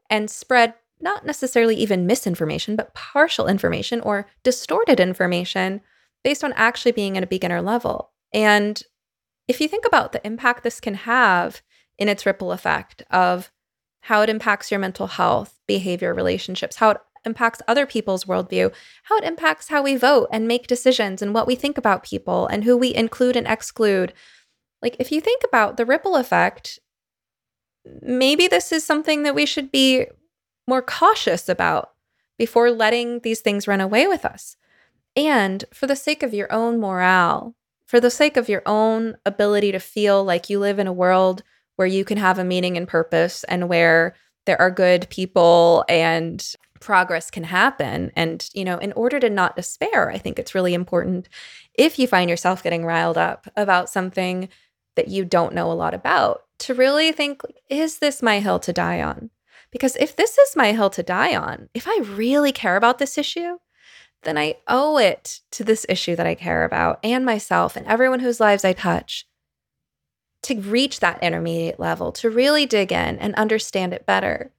and spread not necessarily even misinformation, but partial information or distorted information based on actually being at a beginner level. And if you think about the impact this can have in its ripple effect of how it impacts your mental health, behavior, relationships, how it impacts other people's worldview, how it impacts how we vote and make decisions and what we think about people and who we include and exclude. Like, if you think about the ripple effect, maybe this is something that we should be more cautious about before letting these things run away with us. And for the sake of your own morale, for the sake of your own ability to feel like you live in a world where you can have a meaning and purpose and where there are good people and progress can happen. And, you know, in order to not despair, I think it's really important if you find yourself getting riled up about something that you don't know a lot about to really think, is this my hill to die on? Because if this is my hill to die on, if I really care about this issue, then I owe it to this issue that I care about and myself and everyone whose lives I touch to reach that intermediate level, to really dig in and understand it better.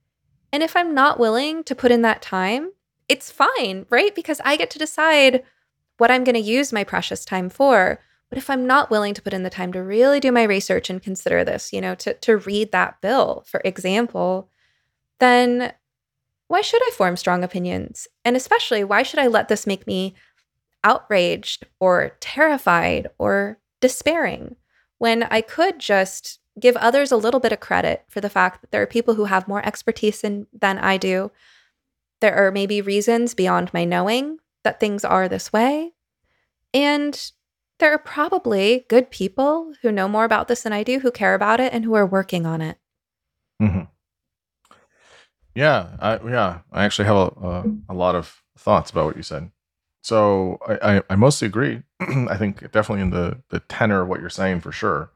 And if I'm not willing to put in that time, it's fine, right? Because I get to decide what I'm going to use my precious time for. But if I'm not willing to put in the time to really do my research and consider this, you know, to, to read that bill, for example, then why should I form strong opinions? And especially, why should I let this make me outraged or terrified or despairing when I could just give others a little bit of credit for the fact that there are people who have more expertise in, than I do? There are maybe reasons beyond my knowing that things are this way. And there are probably good people who know more about this than I do, who care about it, and who are working on it. Mm-hmm. Yeah, I, yeah. I actually have a, a, a, lot of thoughts about what you said. So I, I, I mostly agree. I think definitely in the the tenor of what you're saying for sure.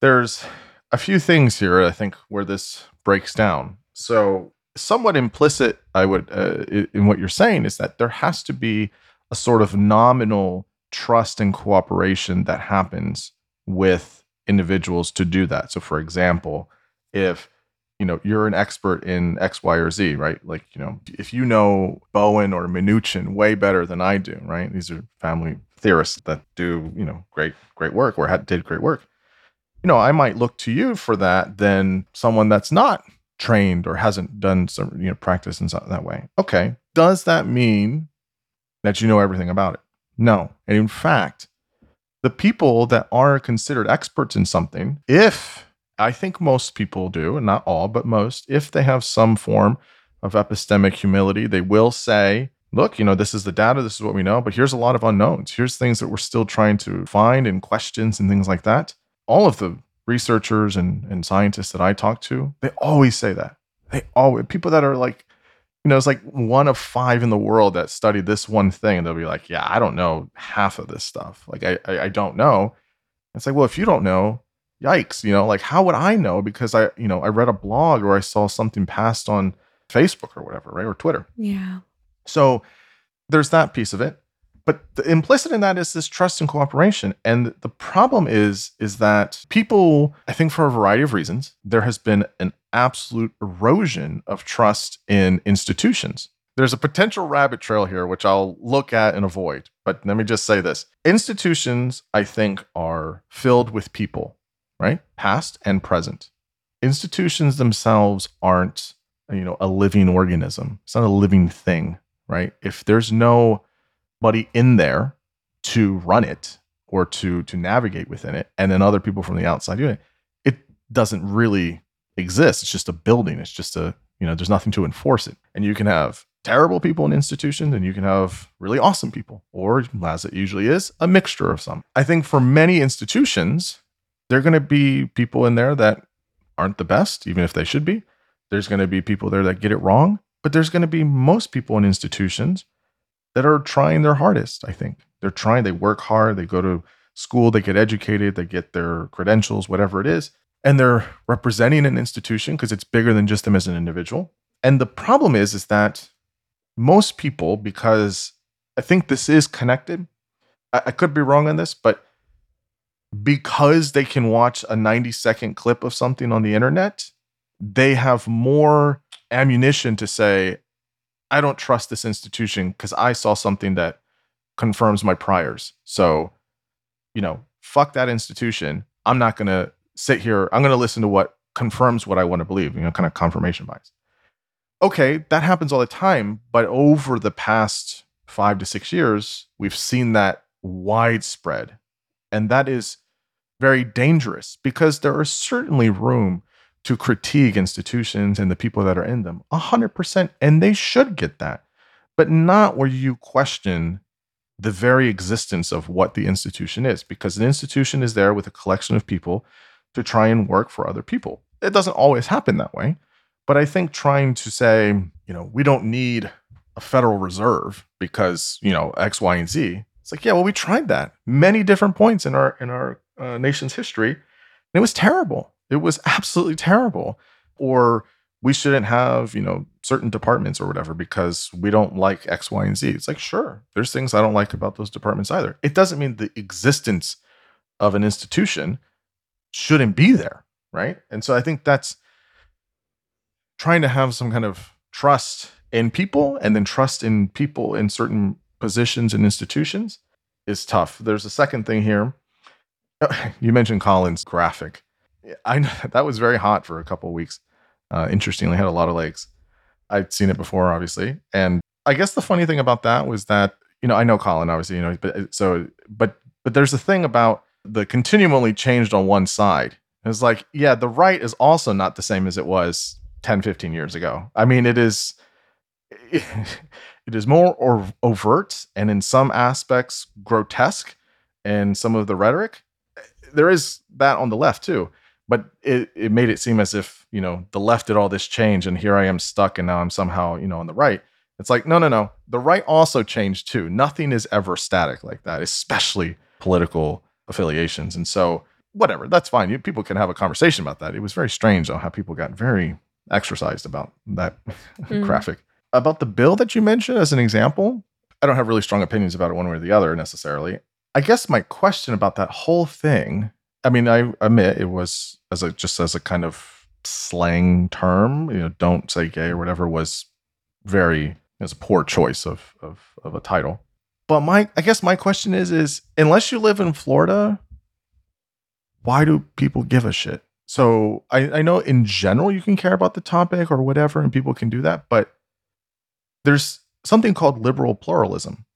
There's a few things here I think where this breaks down. So somewhat implicit, I would uh, in what you're saying is that there has to be a sort of nominal trust and cooperation that happens with individuals to do that. So, for example, if you know you're an expert in X, Y, or Z, right? Like you know, if you know Bowen or Minuchin way better than I do, right? These are family theorists that do you know great great work or had, did great work. You know, I might look to you for that than someone that's not trained or hasn't done some you know practice in that way. Okay, does that mean that you know everything about it? No, and in fact, the people that are considered experts in something, if I think most people do, and not all, but most, if they have some form of epistemic humility, they will say, look, you know, this is the data, this is what we know, but here's a lot of unknowns. Here's things that we're still trying to find and questions and things like that. All of the researchers and, and scientists that I talk to, they always say that. They always, people that are like, you know, it's like one of five in the world that study this one thing, and they'll be like, yeah, I don't know half of this stuff. Like, I, I, I don't know. It's like, well, if you don't know, yikes, you know, like how would I know? Because I, you know, I read a blog or I saw something passed on Facebook or whatever, right? Or Twitter. Yeah. So there's that piece of it. But the implicit in that is this trust and cooperation. And the problem is, is that people, I think for a variety of reasons, there has been an absolute erosion of trust in institutions. There's a potential rabbit trail here, which I'll look at and avoid. But let me just say this institutions, I think, are filled with people right? Past and present. Institutions themselves aren't, you know, a living organism. It's not a living thing, right? If there's nobody in there to run it or to to navigate within it, and then other people from the outside doing it, it doesn't really exist. It's just a building. It's just a, you know, there's nothing to enforce it. And you can have terrible people in institutions and you can have really awesome people, or as it usually is, a mixture of some. I think for many institutions, there are going to be people in there that aren't the best, even if they should be. There's going to be people there that get it wrong, but there's going to be most people in institutions that are trying their hardest. I think they're trying, they work hard, they go to school, they get educated, they get their credentials, whatever it is, and they're representing an institution because it's bigger than just them as an individual. And the problem is, is that most people, because I think this is connected, I, I could be wrong on this, but because they can watch a 90 second clip of something on the internet, they have more ammunition to say, I don't trust this institution because I saw something that confirms my priors. So, you know, fuck that institution. I'm not going to sit here. I'm going to listen to what confirms what I want to believe, you know, kind of confirmation bias. Okay, that happens all the time. But over the past five to six years, we've seen that widespread. And that is very dangerous because there is certainly room to critique institutions and the people that are in them. 100% and they should get that but not where you question the very existence of what the institution is because the institution is there with a collection of people to try and work for other people. It doesn't always happen that way but i think trying to say you know we don't need a federal reserve because you know x y and z it's like yeah well we tried that many different points in our in our uh, nation's history and it was terrible it was absolutely terrible. Or we shouldn't have, you know, certain departments or whatever because we don't like X, Y, and Z. It's like, sure, there's things I don't like about those departments either. It doesn't mean the existence of an institution shouldn't be there. Right. And so I think that's trying to have some kind of trust in people and then trust in people in certain positions and institutions is tough. There's a second thing here. You mentioned Colin's graphic. I know that was very hot for a couple of weeks. Uh, interestingly, had a lot of legs. I'd seen it before, obviously, and I guess the funny thing about that was that you know I know Colin, obviously, you know, but uh, so but but there's a thing about the continuum only changed on one side. It's like, yeah, the right is also not the same as it was 10, 15 years ago. I mean, it is it, it is more or overt and in some aspects grotesque and some of the rhetoric. There is that on the left too but it, it made it seem as if you know the left did all this change and here i am stuck and now i'm somehow you know on the right. It's like no no no. The right also changed too. Nothing is ever static like that especially political affiliations. And so whatever that's fine. You, people can have a conversation about that. It was very strange though how people got very exercised about that mm. graphic. About the bill that you mentioned as an example i don't have really strong opinions about it one way or the other necessarily i guess my question about that whole thing I mean, I admit it was as a just as a kind of slang term, you know, don't say gay or whatever was very as a poor choice of of of a title. But my I guess my question is is unless you live in Florida, why do people give a shit? So I, I know in general you can care about the topic or whatever, and people can do that, but there's something called liberal pluralism,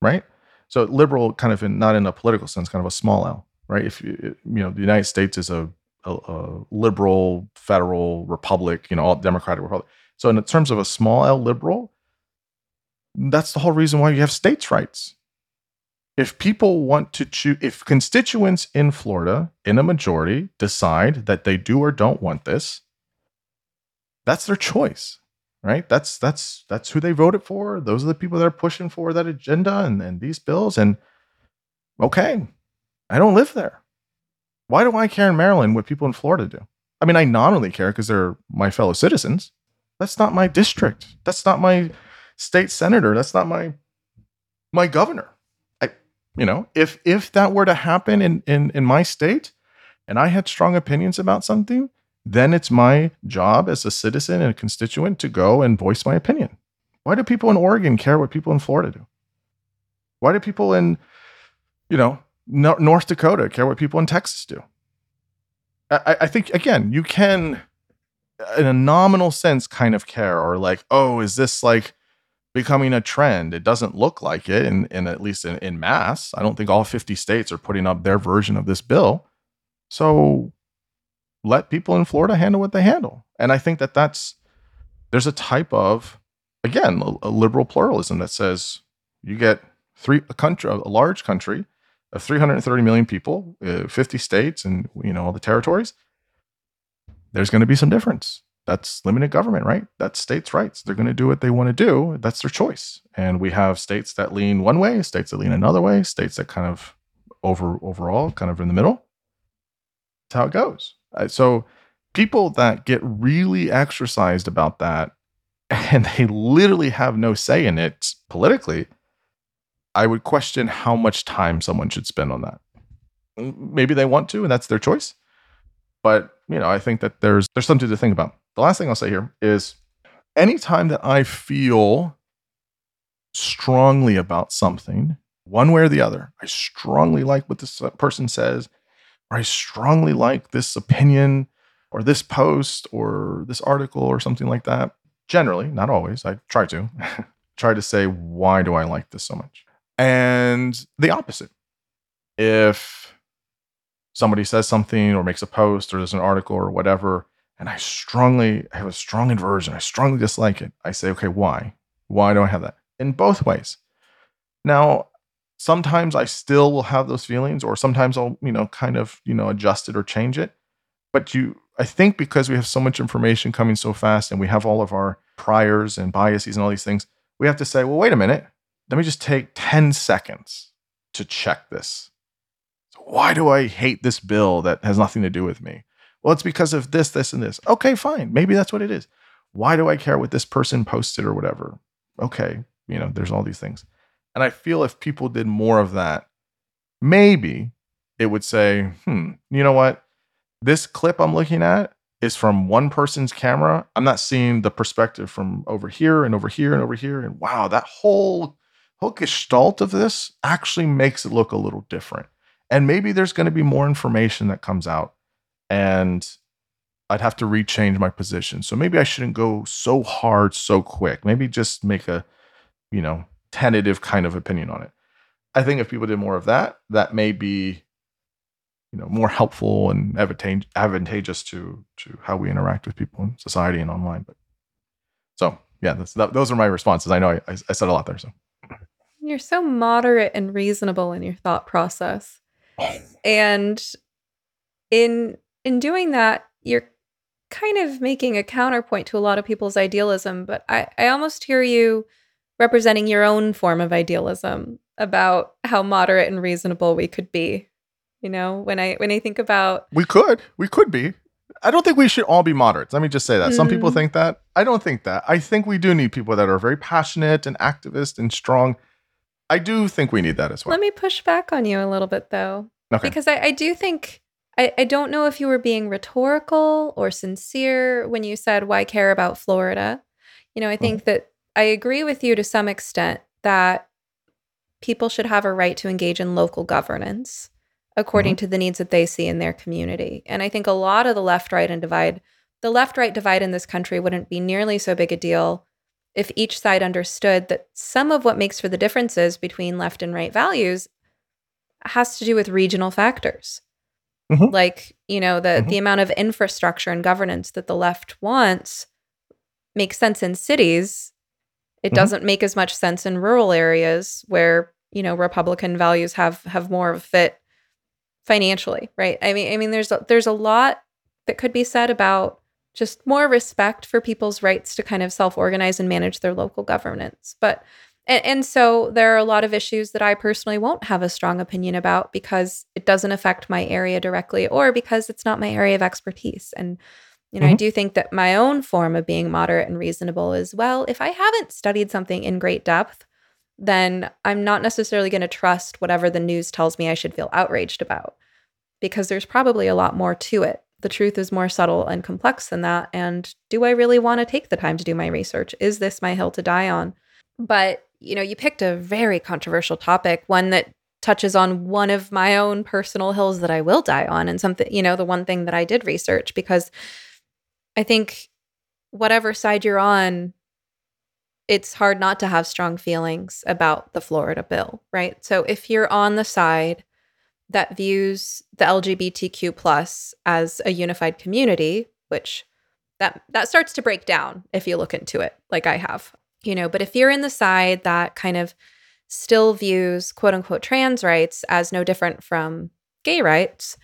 right? So liberal kind of in not in a political sense, kind of a small L right? If you, know, the United States is a, a, a liberal federal republic, you know, all democratic republic. So in terms of a small L liberal, that's the whole reason why you have states' rights. If people want to choose, if constituents in Florida in a majority decide that they do or don't want this, that's their choice, right? That's that's that's who they voted for. Those are the people that are pushing for that agenda and, and these bills. And okay, I don't live there. Why do I care in Maryland what people in Florida do? I mean, I nominally care because they're my fellow citizens. That's not my district. That's not my state senator. That's not my my governor. I, you know, if if that were to happen in in in my state, and I had strong opinions about something, then it's my job as a citizen and a constituent to go and voice my opinion. Why do people in Oregon care what people in Florida do? Why do people in, you know, North Dakota care what people in Texas do. I, I think again, you can, in a nominal sense, kind of care, or like, oh, is this like becoming a trend? It doesn't look like it, in, in at least in, in mass. I don't think all 50 states are putting up their version of this bill. So let people in Florida handle what they handle. And I think that that's there's a type of again a, liberal pluralism that says you get three a country a large country of 330 million people, uh, 50 states, and you know all the territories, there's going to be some difference. That's limited government, right? That's states' rights. They're going to do what they want to do. That's their choice. And we have states that lean one way, states that lean another way, states that kind of over overall, kind of in the middle. That's how it goes. Uh, so people that get really exercised about that and they literally have no say in it politically I would question how much time someone should spend on that. Maybe they want to, and that's their choice. But you know, I think that there's there's something to think about. The last thing I'll say here is anytime that I feel strongly about something, one way or the other, I strongly like what this person says, or I strongly like this opinion or this post or this article or something like that. Generally, not always, I try to try to say, why do I like this so much? And the opposite. If somebody says something or makes a post or there's an article or whatever, and I strongly have a strong inversion, I strongly dislike it, I say, okay, why? Why do I have that? In both ways. Now, sometimes I still will have those feelings, or sometimes I'll, you know, kind of, you know, adjust it or change it. But you, I think because we have so much information coming so fast and we have all of our priors and biases and all these things, we have to say, well, wait a minute. Let me just take 10 seconds to check this. So why do I hate this bill that has nothing to do with me? Well, it's because of this, this, and this. Okay, fine. Maybe that's what it is. Why do I care what this person posted or whatever? Okay, you know, there's all these things. And I feel if people did more of that, maybe it would say, hmm, you know what? This clip I'm looking at is from one person's camera. I'm not seeing the perspective from over here and over here and over here. And wow, that whole whole gestalt of this actually makes it look a little different. And maybe there's going to be more information that comes out. And I'd have to rechange my position. So maybe I shouldn't go so hard so quick. Maybe just make a, you know, tentative kind of opinion on it. I think if people did more of that, that may be, you know, more helpful and advantageous to to how we interact with people in society and online. But so yeah, that, those are my responses. I know I, I said a lot there. So you're so moderate and reasonable in your thought process, and in in doing that, you're kind of making a counterpoint to a lot of people's idealism. But I I almost hear you representing your own form of idealism about how moderate and reasonable we could be. You know, when I when I think about We could. We could be. I don't think we should all be moderates. Let me just say that. Mm. Some people mm-hmm. think that. I don't think that. I think we do need people that are very passionate and activist and strong. I do think we need that as well. Let me push back on you a little bit though. Okay. Because I, I do think I, I don't know if you were being rhetorical or sincere when you said why care about Florida. You know, I think mm. that I agree with you to some extent that people should have a right to engage in local governance according mm-hmm. to the needs that they see in their community. And I think a lot of the left right and divide, the left right divide in this country wouldn't be nearly so big a deal if each side understood that some of what makes for the differences between left and right values has to do with regional factors. Mm-hmm. Like, you know, the mm-hmm. the amount of infrastructure and governance that the left wants makes sense in cities it mm-hmm. doesn't make as much sense in rural areas where, you know, Republican values have have more of a fit financially, right? I mean, I mean there's a, there's a lot that could be said about just more respect for people's rights to kind of self-organize and manage their local governance. But and, and so there are a lot of issues that I personally won't have a strong opinion about because it doesn't affect my area directly or because it's not my area of expertise. And you know, mm-hmm. I do think that my own form of being moderate and reasonable is well, if I haven't studied something in great depth, then I'm not necessarily going to trust whatever the news tells me I should feel outraged about because there's probably a lot more to it. The truth is more subtle and complex than that. And do I really want to take the time to do my research? Is this my hill to die on? But, you know, you picked a very controversial topic, one that touches on one of my own personal hills that I will die on and something, you know, the one thing that I did research because I think whatever side you're on, it's hard not to have strong feelings about the Florida bill, right? So if you're on the side that views the LGBTQ plus as a unified community, which that that starts to break down if you look into it, like I have, you know. But if you're in the side that kind of still views quote unquote trans rights as no different from gay rights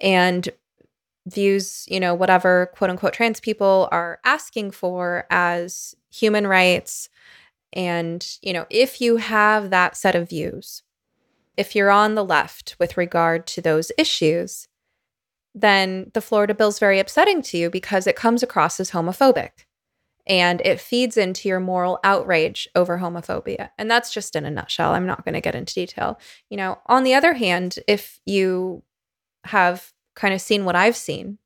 and views, you know, whatever quote unquote trans people are asking for as human rights. And, you know, if you have that set of views, if you're on the left with regard to those issues, then the Florida bill is very upsetting to you because it comes across as homophobic and it feeds into your moral outrage over homophobia. And that's just in a nutshell. I'm not going to get into detail. You know, on the other hand, if you have kind of seen what I've seen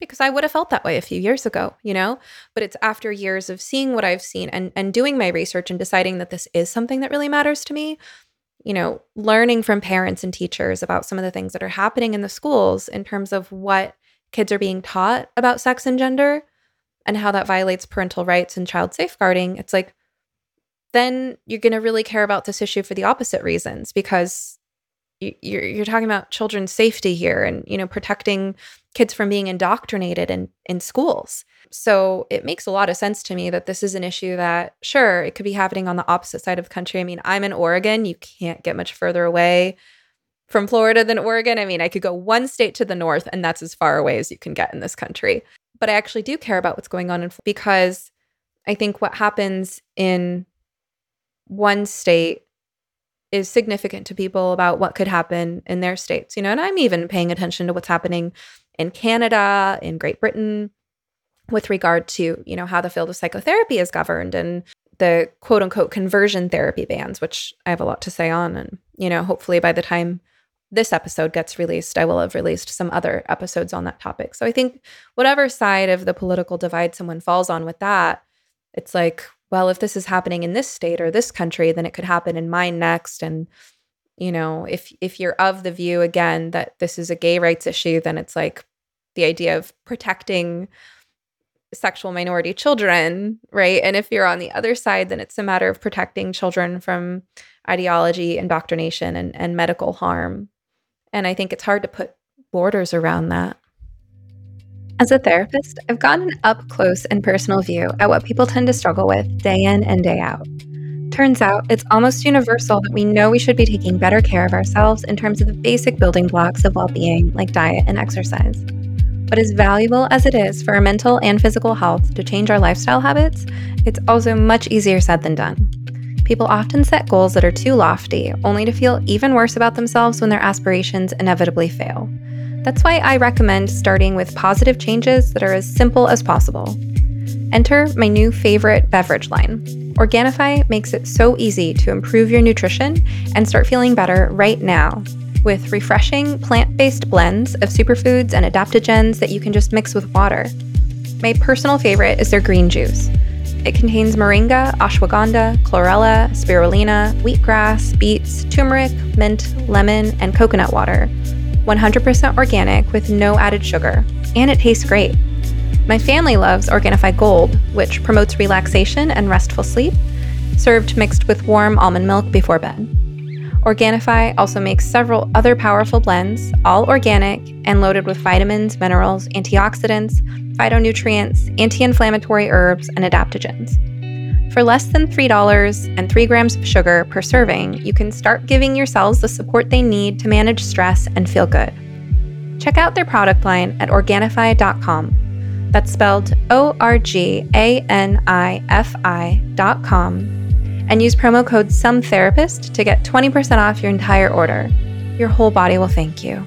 because I would have felt that way a few years ago, you know? But it's after years of seeing what I've seen and and doing my research and deciding that this is something that really matters to me you know, learning from parents and teachers about some of the things that are happening in the schools in terms of what kids are being taught about sex and gender and how that violates parental rights and child safeguarding, it's like, then you're going to really care about this issue for the opposite reasons because you're, you're talking about children's safety here and, you know, protecting kids from being indoctrinated in, in schools. So it makes a lot of sense to me that this is an issue that, sure, it could be happening on the opposite side of the country. I mean, I'm in Oregon. You can't get much further away from Florida than Oregon. I mean, I could go one state to the north, and that's as far away as you can get in this country. But I actually do care about what's going on in because I think what happens in one state is significant to people about what could happen in their states, you know, and I'm even paying attention to what's happening in Canada, in Great Britain, with regard to, you know, how the field of psychotherapy is governed and the quote unquote conversion therapy bans, which I have a lot to say on. And, you know, hopefully by the time this episode gets released, I will have released some other episodes on that topic. So I think whatever side of the political divide someone falls on with that, it's like, well, if this is happening in this state or this country, then it could happen in mine next. And, you know, if if you're of the view again that this is a gay rights issue, then it's like the idea of protecting sexual minority children, right? And if you're on the other side, then it's a matter of protecting children from ideology, indoctrination, and, and medical harm. And I think it's hard to put borders around that. As a therapist, I've gotten an up close and personal view at what people tend to struggle with day in and day out. Turns out it's almost universal that we know we should be taking better care of ourselves in terms of the basic building blocks of well being, like diet and exercise. But as valuable as it is for our mental and physical health to change our lifestyle habits, it's also much easier said than done. People often set goals that are too lofty, only to feel even worse about themselves when their aspirations inevitably fail. That's why I recommend starting with positive changes that are as simple as possible. Enter my new favorite beverage line. Organifi makes it so easy to improve your nutrition and start feeling better right now with refreshing plant based blends of superfoods and adaptogens that you can just mix with water. My personal favorite is their green juice. It contains moringa, ashwagandha, chlorella, spirulina, wheatgrass, beets, turmeric, mint, lemon, and coconut water 100% organic with no added sugar, and it tastes great. My family loves Organifi Gold, which promotes relaxation and restful sleep, served mixed with warm almond milk before bed. Organifi also makes several other powerful blends, all organic and loaded with vitamins, minerals, antioxidants, phytonutrients, anti inflammatory herbs, and adaptogens. For less than $3 and 3 grams of sugar per serving, you can start giving your cells the support they need to manage stress and feel good. Check out their product line at Organifi.com. That's spelled O R G A N I F I.com. And use promo code SOMETherapist to get 20% off your entire order. Your whole body will thank you.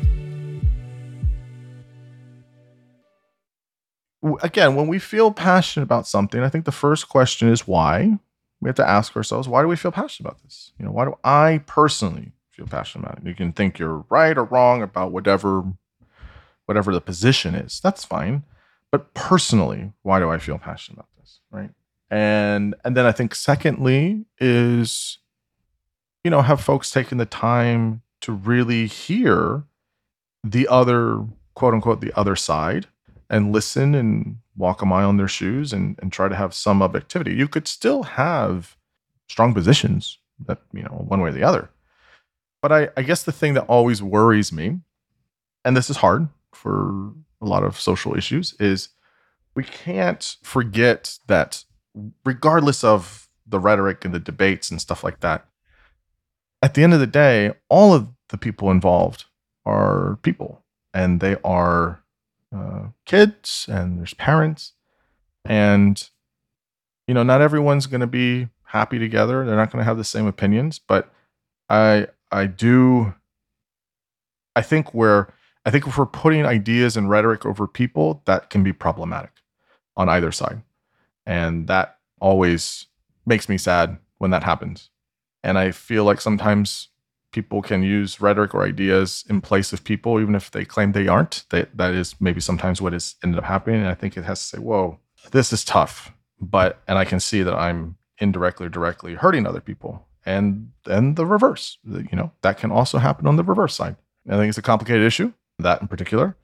Again, when we feel passionate about something, I think the first question is why. We have to ask ourselves, why do we feel passionate about this? You know, why do I personally feel passionate about it? You can think you're right or wrong about whatever whatever the position is. That's fine. But personally, why do I feel passionate about this? Right. And and then I think secondly is, you know, have folks taken the time to really hear the other quote unquote the other side and listen and walk a mile in their shoes and, and try to have some objectivity. You could still have strong positions that, you know, one way or the other. But I, I guess the thing that always worries me, and this is hard for a lot of social issues, is we can't forget that regardless of the rhetoric and the debates and stuff like that, at the end of the day, all of the people involved are people and they are uh, kids and there's parents. And you know not everyone's going to be happy together. They're not going to have the same opinions. But i i do i think where i think if we're putting ideas and rhetoric over people that can be problematic on either side. And that always makes me sad when that happens. And i feel like sometimes people can use rhetoric or ideas in place of people, even if they claim they aren't. That that is maybe sometimes what has ended up happening. And I think it has to say, whoa, this is tough. But and I can see that I'm indirectly or directly hurting other people. and then the reverse. You know, that can also happen on the reverse side. I think it's a complicated issue, that in particular.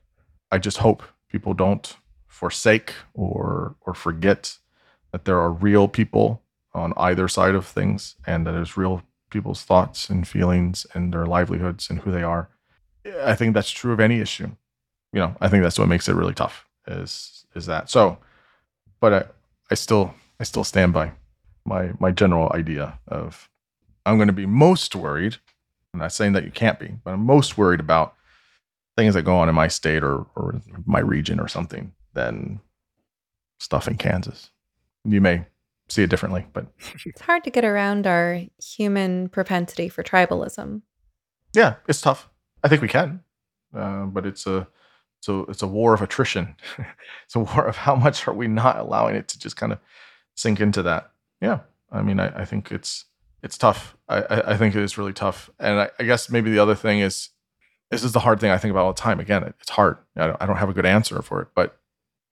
I just hope people don't forsake or or forget that there are real people on either side of things and that there's real people's thoughts and feelings and their livelihoods and who they are. I think that's true of any issue. You know, I think that's what makes it really tough is is that. So, but I I still I still stand by my my general idea of I'm going to be most worried. I'm not saying that you can't be, but I'm most worried about things that go on in my state or or my region or something than stuff in Kansas. You may see it differently, but it's hard to get around our human propensity for tribalism. Yeah, it's tough. I think we can, uh, but it's a so it's a war of attrition. it's a war of how much are we not allowing it to just kind of sink into that. Yeah, I mean, I, I think it's it's tough. I, I, I think it is really tough, and I, I guess maybe the other thing is this is the hard thing I think about all the time. Again, it's hard. I don't, I don't have a good answer for it, but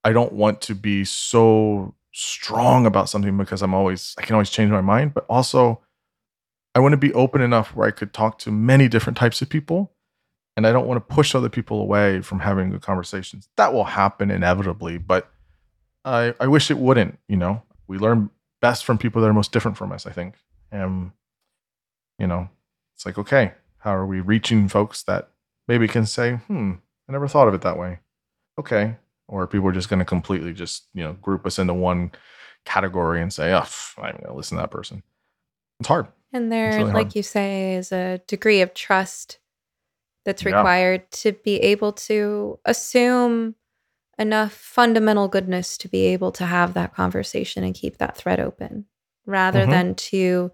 I don't want to be so strong about something because I'm always I can always change my mind, but also I want to be open enough where I could talk to many different types of people and I don't want to push other people away from having good conversations. That will happen inevitably, but I I wish it wouldn't, you know. We learn best from people that are most different from us, I think. And you know, it's like okay, how are we reaching folks that maybe can say, "Hmm, I never thought of it that way." Okay, or people are just going to completely just you know group us into one category and say, "Oh, I'm going to listen to that person." It's hard. And there, really like hard. you say, is a degree of trust that's required yeah. to be able to assume enough fundamental goodness to be able to have that conversation and keep that thread open, rather mm-hmm. than to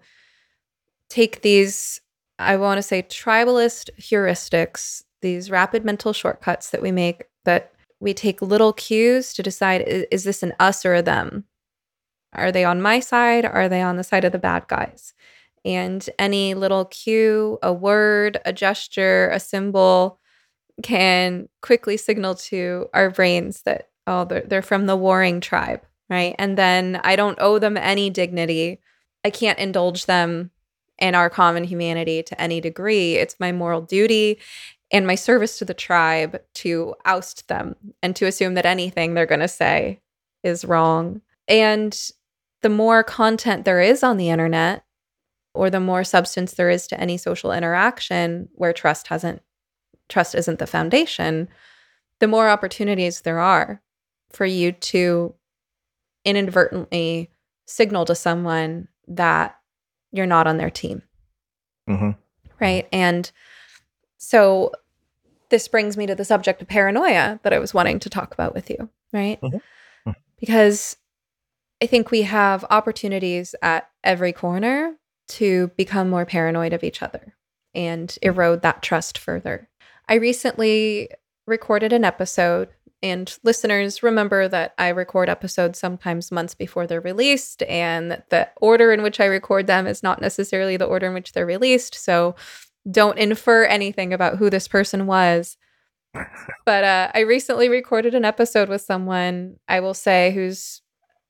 take these, I want to say, tribalist heuristics, these rapid mental shortcuts that we make that we take little cues to decide is, is this an us or a them? Are they on my side? Are they on the side of the bad guys? And any little cue, a word, a gesture, a symbol can quickly signal to our brains that, oh, they're, they're from the warring tribe, right? And then I don't owe them any dignity. I can't indulge them in our common humanity to any degree. It's my moral duty and my service to the tribe to oust them and to assume that anything they're going to say is wrong. And the more content there is on the internet, or the more substance there is to any social interaction where trust hasn't trust isn't the foundation, the more opportunities there are for you to inadvertently signal to someone that you're not on their team. Mm-hmm. Right. And so this brings me to the subject of paranoia that I was wanting to talk about with you, right? Mm-hmm. mm-hmm. Because I think we have opportunities at every corner to become more paranoid of each other and erode that trust further. I recently recorded an episode, and listeners remember that I record episodes sometimes months before they're released, and that the order in which I record them is not necessarily the order in which they're released. So don't infer anything about who this person was. but uh, I recently recorded an episode with someone, I will say, who's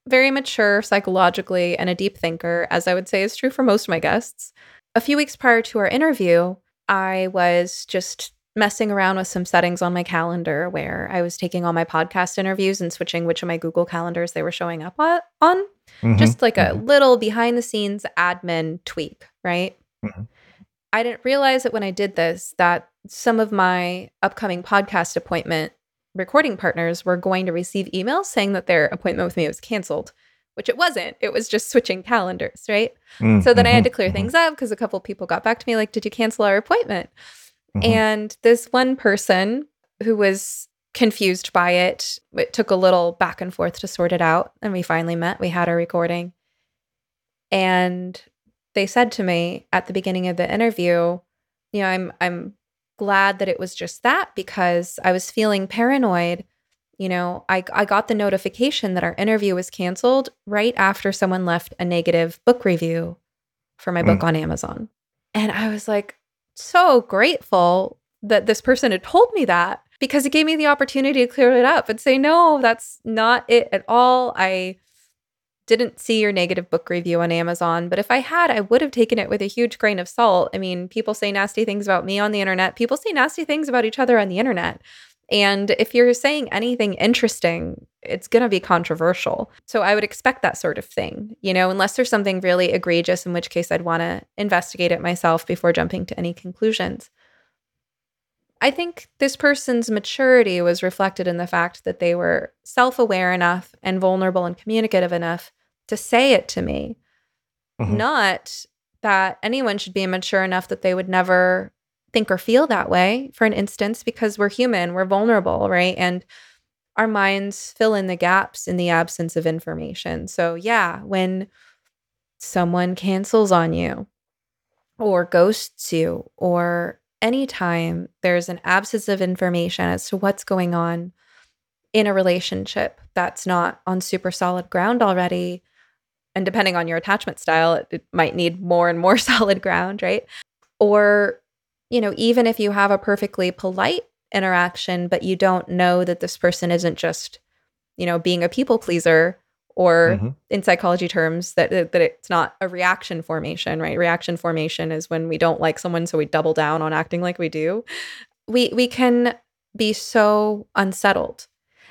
very mature psychologically and a deep thinker, as I would say is true for most of my guests. A few weeks prior to our interview, I was just messing around with some settings on my calendar where I was taking all my podcast interviews and switching which of my Google calendars they were showing up on. Mm-hmm. Just like a mm-hmm. little behind the scenes admin tweak, right? Mm-hmm. I didn't realize that when I did this that some of my upcoming podcast appointment recording partners were going to receive emails saying that their appointment with me was canceled, which it wasn't. It was just switching calendars, right? Mm-hmm. So then I had to clear mm-hmm. things up because a couple people got back to me like, "Did you cancel our appointment?" Mm-hmm. And this one person who was confused by it, it took a little back and forth to sort it out, and we finally met. We had our recording, and they said to me at the beginning of the interview, you know, I'm I'm glad that it was just that because I was feeling paranoid. You know, I I got the notification that our interview was canceled right after someone left a negative book review for my mm. book on Amazon. And I was like so grateful that this person had told me that because it gave me the opportunity to clear it up and say no, that's not it at all. I didn't see your negative book review on Amazon, but if I had, I would have taken it with a huge grain of salt. I mean, people say nasty things about me on the internet, people say nasty things about each other on the internet. And if you're saying anything interesting, it's going to be controversial. So I would expect that sort of thing, you know, unless there's something really egregious, in which case I'd want to investigate it myself before jumping to any conclusions. I think this person's maturity was reflected in the fact that they were self aware enough and vulnerable and communicative enough to say it to me. Mm-hmm. Not that anyone should be immature enough that they would never think or feel that way, for an instance, because we're human, we're vulnerable, right? And our minds fill in the gaps in the absence of information. So, yeah, when someone cancels on you or ghosts you or anytime there's an absence of information as to what's going on in a relationship that's not on super solid ground already, and depending on your attachment style, it, it might need more and more solid ground, right? Or, you know, even if you have a perfectly polite interaction, but you don't know that this person isn't just, you know, being a people pleaser or mm-hmm. in psychology terms that that it's not a reaction formation right reaction formation is when we don't like someone so we double down on acting like we do we we can be so unsettled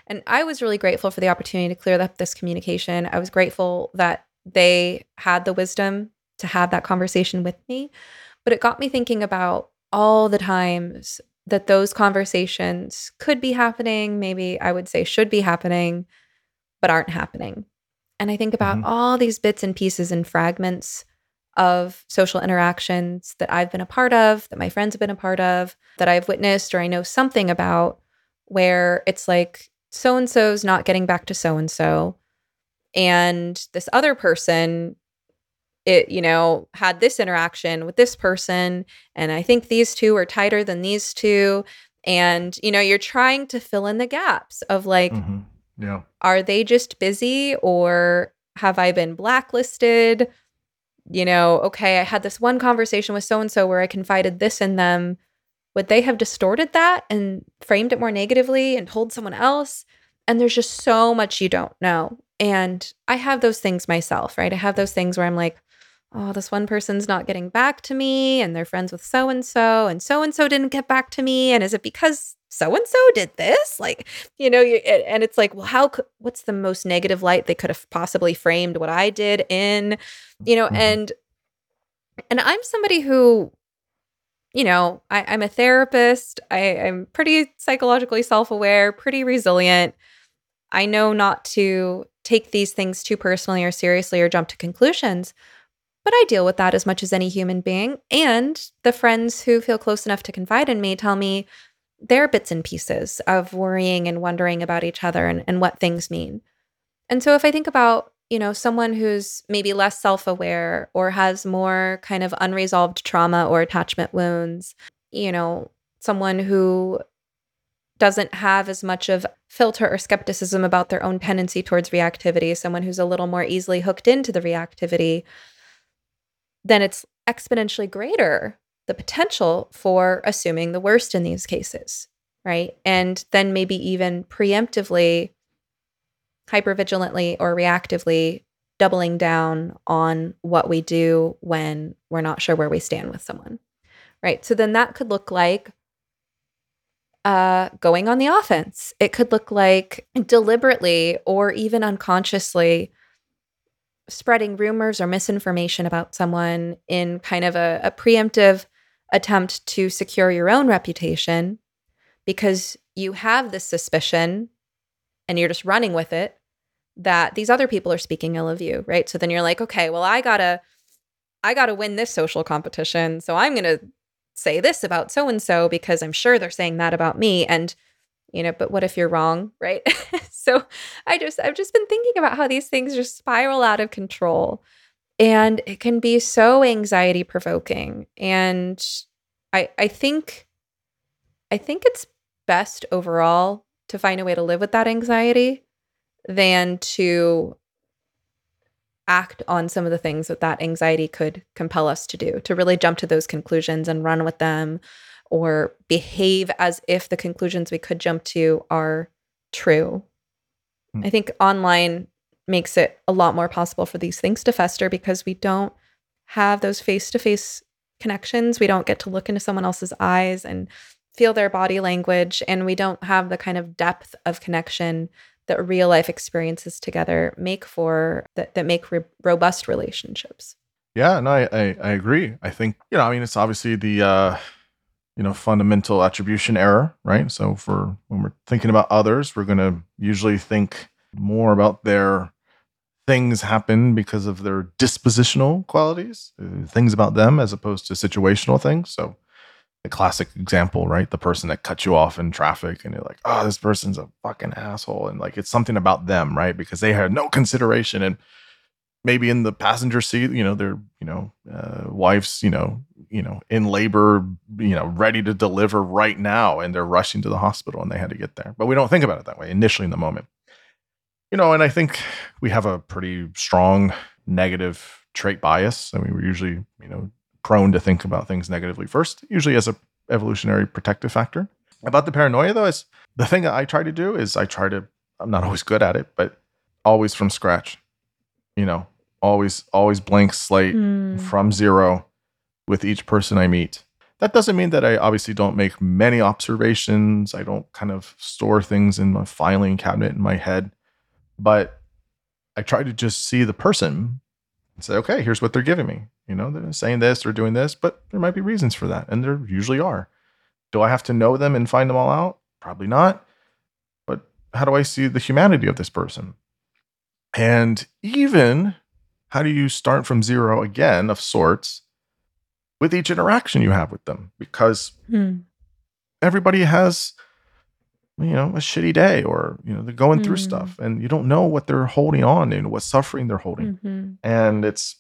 and i was really grateful for the opportunity to clear up this communication i was grateful that they had the wisdom to have that conversation with me but it got me thinking about all the times that those conversations could be happening maybe i would say should be happening but aren't happening and I think about mm-hmm. all these bits and pieces and fragments of social interactions that I've been a part of, that my friends have been a part of, that I've witnessed or I know something about, where it's like so and so's not getting back to so and so. And this other person, it, you know, had this interaction with this person. And I think these two are tighter than these two. And, you know, you're trying to fill in the gaps of like, mm-hmm yeah. Are they just busy or have I been blacklisted? You know, okay, I had this one conversation with so and so where I confided this in them. Would they have distorted that and framed it more negatively and told someone else? And there's just so much you don't know. And I have those things myself, right? I have those things where I'm like, oh, this one person's not getting back to me and they're friends with so and so and so and so didn't get back to me. And is it because so and so did this like you know you, and it's like well how could, what's the most negative light they could have possibly framed what i did in you know mm-hmm. and and i'm somebody who you know I, am a therapist I, i'm pretty psychologically self-aware pretty resilient i know not to take these things too personally or seriously or jump to conclusions but I deal with that as much as any human being. And the friends who feel close enough to confide in me tell me, their bits and pieces of worrying and wondering about each other and, and what things mean. And so if I think about, you know, someone who's maybe less self-aware or has more kind of unresolved trauma or attachment wounds, you know, someone who doesn't have as much of filter or skepticism about their own tendency towards reactivity, someone who's a little more easily hooked into the reactivity, then it's exponentially greater the potential for assuming the worst in these cases, right? And then maybe even preemptively, hypervigilantly, or reactively doubling down on what we do when we're not sure where we stand with someone, right? So then that could look like uh, going on the offense. It could look like deliberately or even unconsciously spreading rumors or misinformation about someone in kind of a, a preemptive attempt to secure your own reputation because you have this suspicion and you're just running with it that these other people are speaking ill of you, right? So then you're like, okay, well, I gotta, I gotta win this social competition. So I'm gonna say this about so and so because I'm sure they're saying that about me. And, you know, but what if you're wrong, right? so I just, I've just been thinking about how these things just spiral out of control and it can be so anxiety provoking and i i think i think it's best overall to find a way to live with that anxiety than to act on some of the things that that anxiety could compel us to do to really jump to those conclusions and run with them or behave as if the conclusions we could jump to are true mm. i think online makes it a lot more possible for these things to fester because we don't have those face to face connections. We don't get to look into someone else's eyes and feel their body language. And we don't have the kind of depth of connection that real life experiences together make for that, that make re- robust relationships. Yeah, no, I, I, I agree. I think you know, I mean, it's obviously the uh, you know fundamental attribution error, right? So for when we're thinking about others, we're going to usually think more about their things happen because of their dispositional qualities, uh, things about them as opposed to situational things. So the classic example, right? The person that cut you off in traffic and you're like, oh, this person's a fucking asshole. And like it's something about them, right? Because they had no consideration. And maybe in the passenger seat, you know, their, you know, uh, wife's, you know, you know, in labor, you know, ready to deliver right now, and they're rushing to the hospital and they had to get there. But we don't think about it that way initially in the moment. You know, and I think we have a pretty strong negative trait bias. I mean, we're usually, you know, prone to think about things negatively first, usually as a evolutionary protective factor. About the paranoia though, is the thing that I try to do is I try to I'm not always good at it, but always from scratch. You know, always always blank slate Hmm. from zero with each person I meet. That doesn't mean that I obviously don't make many observations. I don't kind of store things in my filing cabinet in my head, but I try to just see the person and say, okay, here's what they're giving me. You know, they're saying this or doing this, but there might be reasons for that. And there usually are. Do I have to know them and find them all out? Probably not. But how do I see the humanity of this person? And even how do you start from zero again of sorts with each interaction you have with them? Because Hmm. everybody has you know a shitty day or you know they're going through Mm. stuff and you don't know what they're holding on and what suffering they're holding Mhm. and it's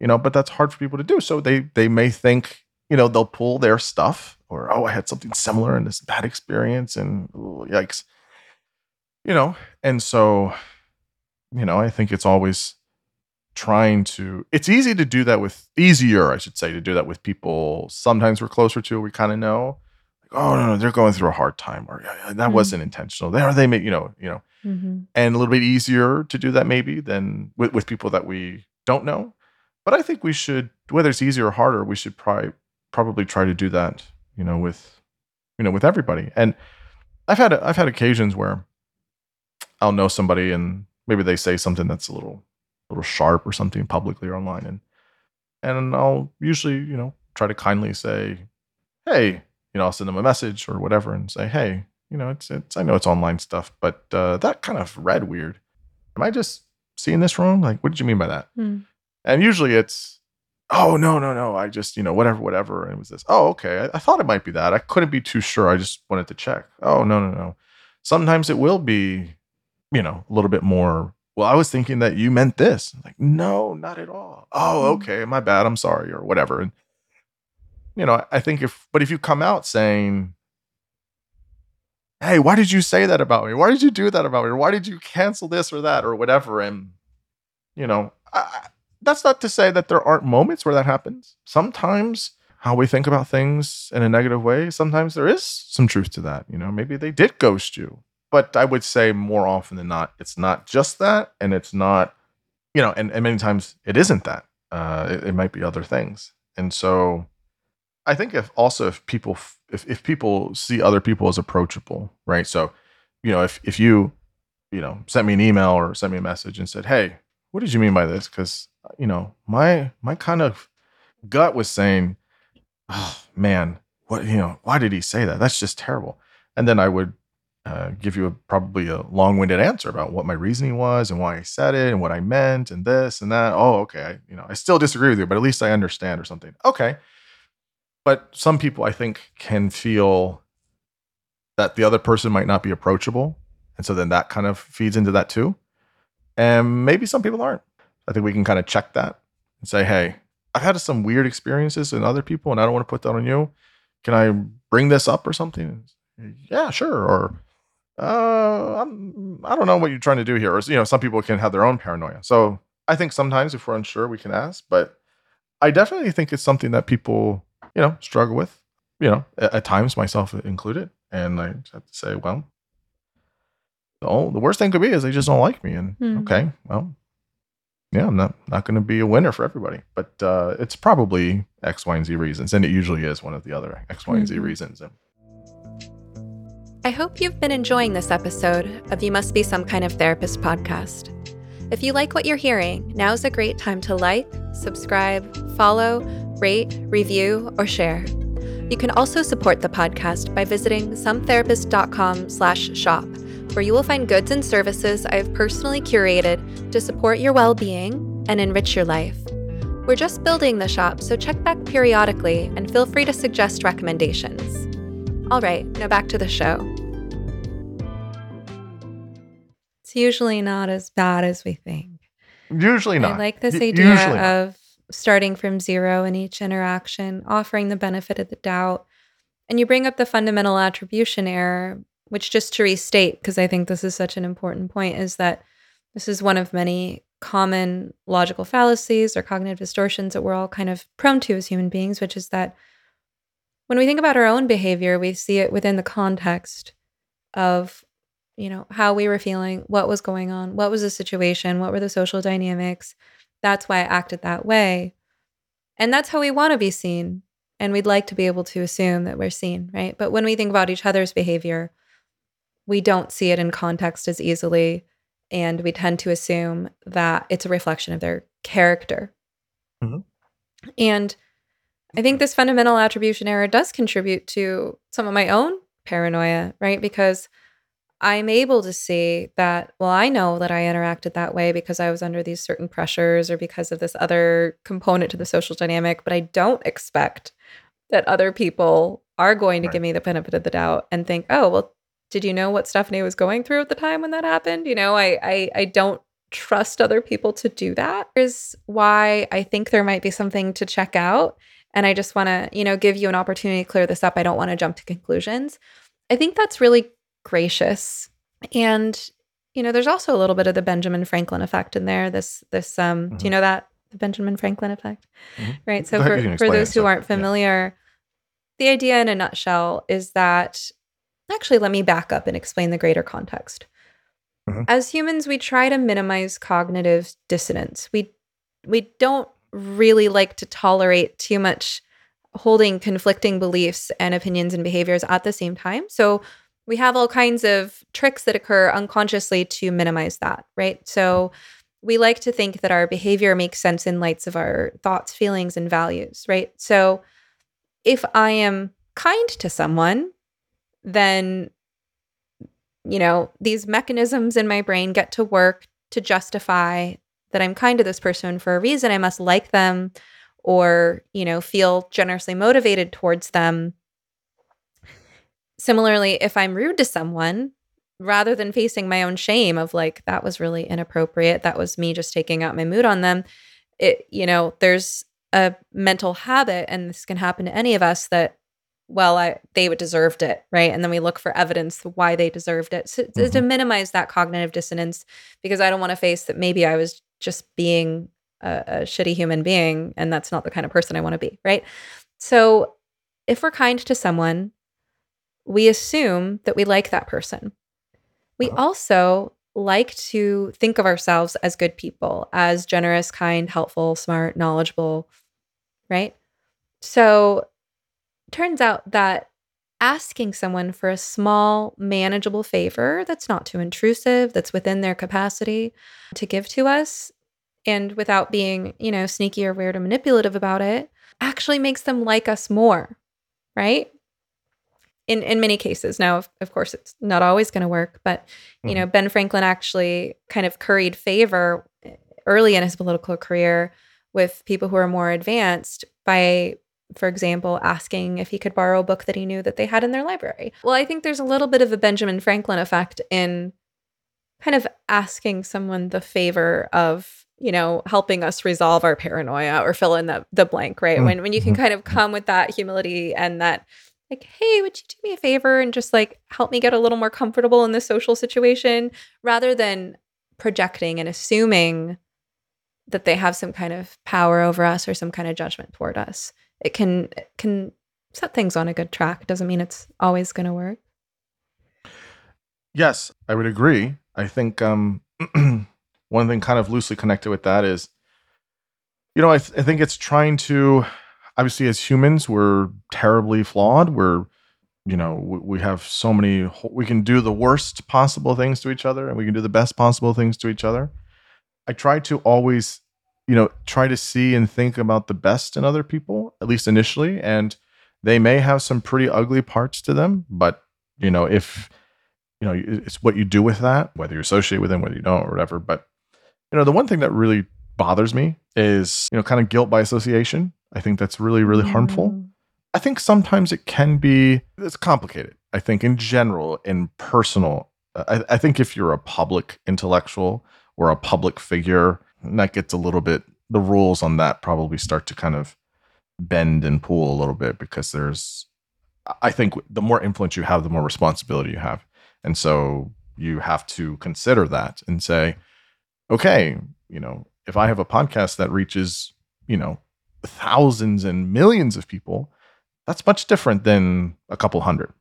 you know but that's hard for people to do so they they may think you know they'll pull their stuff or oh i had something similar in this bad experience and ooh, yikes you know and so you know i think it's always trying to it's easy to do that with easier i should say to do that with people sometimes we're closer to we kind of know oh no, no they're going through a hard time or "Yeah, yeah, that Mm. wasn't intentional they are they may you know you know Mhm. and a little bit easier to do that maybe than with, with people that we don't know. But I think we should, whether it's easier or harder, we should probably probably try to do that, you know, with you know with everybody. And I've had I've had occasions where I'll know somebody and maybe they say something that's a little little sharp or something publicly or online, and and I'll usually you know try to kindly say, hey, you know, I'll send them a message or whatever and say, hey, you know, it's it's I know it's online stuff, but uh, that kind of read weird. Am I just seeing this wrong? Like, what did you mean by that? Hmm. And usually it's, oh no no no, I just you know whatever whatever, and it was this. Oh okay, I, I thought it might be that. I couldn't be too sure. I just wanted to check. Oh no no no. Sometimes it will be, you know, a little bit more. Well, I was thinking that you meant this. Like, no, not at all. Oh, Mm. okay, my bad. I'm sorry, or whatever. And you know, I think if, but if you come out saying, hey, why did you say that about me? Why did you do that about me? Why did you cancel this or that or whatever? And, you know, I, that's not to say that there aren't moments where that happens. Sometimes how we think about things in a negative way, sometimes there is some truth to that. You know, maybe they did ghost you. But I would say more often than not, it's not just that. And it's not, you know, and, and many times it isn't that. Uh, it, it might be other things. And so I think if also if people if if people see other people as approachable, right? So, you know, if if you you know sent me an email or sent me a message and said, "Hey, what did you mean by this?" Because you know my my kind of gut was saying, "Oh man, what you know? Why did he say that? That's just terrible." And then I would uh, give you a, probably a long-winded answer about what my reasoning was and why I said it and what I meant and this and that. Oh, okay. I, you know, I still disagree with you, but at least I understand or something. Okay but some people i think can feel that the other person might not be approachable and so then that kind of feeds into that too. And maybe some people aren't. I think we can kind of check that and say hey i've had some weird experiences in other people and i don't want to put that on you. Can i bring this up or something? Yeah sure or uh I'm, i don't know what you're trying to do here or you know some people can have their own paranoia. So i think sometimes if we're unsure we can ask but i definitely think it's something that people you know, struggle with, you know, at, at times myself included. And I have to say, well, the, only, the worst thing could be is they just don't like me. And Hmm. okay, well, yeah, I'm not not going to be a winner for everybody. But uh, it's probably X, Y, and Z reasons, and it usually is one of the other X, Y, and Z Mhm. reasons. I hope you've been enjoying this episode of You Must Be Some Kind of Therapist podcast. If you like what you're hearing, now's a great time to like, subscribe, follow, rate, review, or share. You can also support the podcast by visiting sometherapist.com slash shop, where you will find goods and services I have personally curated to support your well-being and enrich your life. We're just building the shop, so check back periodically and feel free to suggest recommendations. All right, now back to the show. It's usually not as bad as we think. usually not. I like this idea usually of starting from zero in each interaction, offering the benefit of the doubt. And you bring up the fundamental attribution error, which just to restate, because I think this is such an important point, is that this is one of many common logical fallacies or cognitive distortions that we're all kind of prone to as human beings, which is that when we think about our own behavior, we see it within the context of, you know, how we were feeling, what was going on, what was the situation, what were the social dynamics. That's why I acted that way. And that's how we want to be seen. And we'd like to be able to assume that we're seen, right? But when we think about each other's behavior, we don't see it in context as easily. And we tend to assume that it's a reflection of their character. Mhm. And I think this fundamental attribution error does contribute to some of my own paranoia, right? Because I'm able to see that, well, I know that I interacted that way because I was under these certain pressures or because of this other component to the social dynamic, but I don't expect that other people are going to Right. give me the benefit of the doubt and think, oh, well, did you know what Stephanie was going through at the time when that happened? You know, I I, I don't trust other people to do that. Is why I think there might be something to check out. And I just want to, you know, give you an opportunity to clear this up. I don't want to jump to conclusions. I think that's really gracious. And, you know, there's also a little bit of the Benjamin Franklin effect in there. This, this, um, do you Mhm. know that? The Benjamin Franklin effect? Mhm. Right. So for, for those who so, aren't yeah. familiar, the idea in a nutshell is that actually, let me back up and explain the greater context. Mhm. As humans, we try to minimize cognitive dissonance. We we don't really like to tolerate too much holding conflicting beliefs and opinions and behaviors at the same time. So we have all kinds of tricks that occur unconsciously to minimize that, right? So we like to think that our behavior makes sense in lights of our thoughts, feelings, and values, right? So if I am kind to someone, then you know, these mechanisms in my brain get to work to justify that I'm kind to this person for a reason. I must like them or, you know, feel generously motivated towards them. Similarly, if I'm rude to someone, rather than facing my own shame of like, that was really inappropriate, that was me just taking out my mood on them, it, you know, there's a mental habit, and this can happen to any of us that well, I they deserved it, right? And then we look for evidence why they deserved it so, to- to mm-hmm. minimize that cognitive dissonance because I don't want to face that maybe I was just being a, a shitty human being and that's not the kind of person I want to be, right? So if we're kind to someone, we assume that we like that person. We Uh-huh. also like to think of ourselves as good people, as generous, kind, helpful, smart, knowledgeable, right? So turns out that asking someone for a small, manageable favor that's not too intrusive, that's within their capacity to give to us, and without being, you know, sneaky or weird or manipulative about it, actually makes them like us more, right? In in many cases. Now, of, of course, it's not always going to work, but you know, Ben Franklin actually kind of curried favor early in his political career with people who are more advanced by for example, asking if he could borrow a book that he knew that they had in their library. Well, I think there's a little bit of a Benjamin Franklin effect in kind of asking someone the favor of, you know, helping us resolve our paranoia or fill in the, the blank, right? Mm, When when you can mhm. kind of come with that humility and that like, hey, would you do me a favor and just like help me get a little more comfortable in this social situation rather than projecting and assuming that they have some kind of power over us or some kind of judgment toward us it can it can set things on a good track. Doesn't mean it's always going to work. Yes, I would agree. I think um, one thing kind of loosely connected with that is, you know, I, th- I think it's trying to, obviously, as humans, we're terribly flawed. We're, you know, we, we have so many, we can do the worst possible things to each other and we can do the best possible things to each other. I try to always, you know, try to see and think about the best in other people, at least initially. And they may have some pretty ugly parts to them, but, you know, if, you know, it's what you do with that, whether you associate with them, whether you don't, or whatever. But, you know, the one thing that really bothers me is, you know, kind of guilt by association. I think that's really, really harmful. I think sometimes it can be, it's complicated. I think in general, in personal, uh, I, I think if you're a public intellectual or a public figure, that gets a little bit, the rules on that probably start to kind of bend and pull a little bit because there's, I think the more influence you have, the more responsibility you have. And so you have to consider that and say, okay, you know, if I have a podcast that reaches, you know, thousands and millions of people, that's much different than a couple hundred.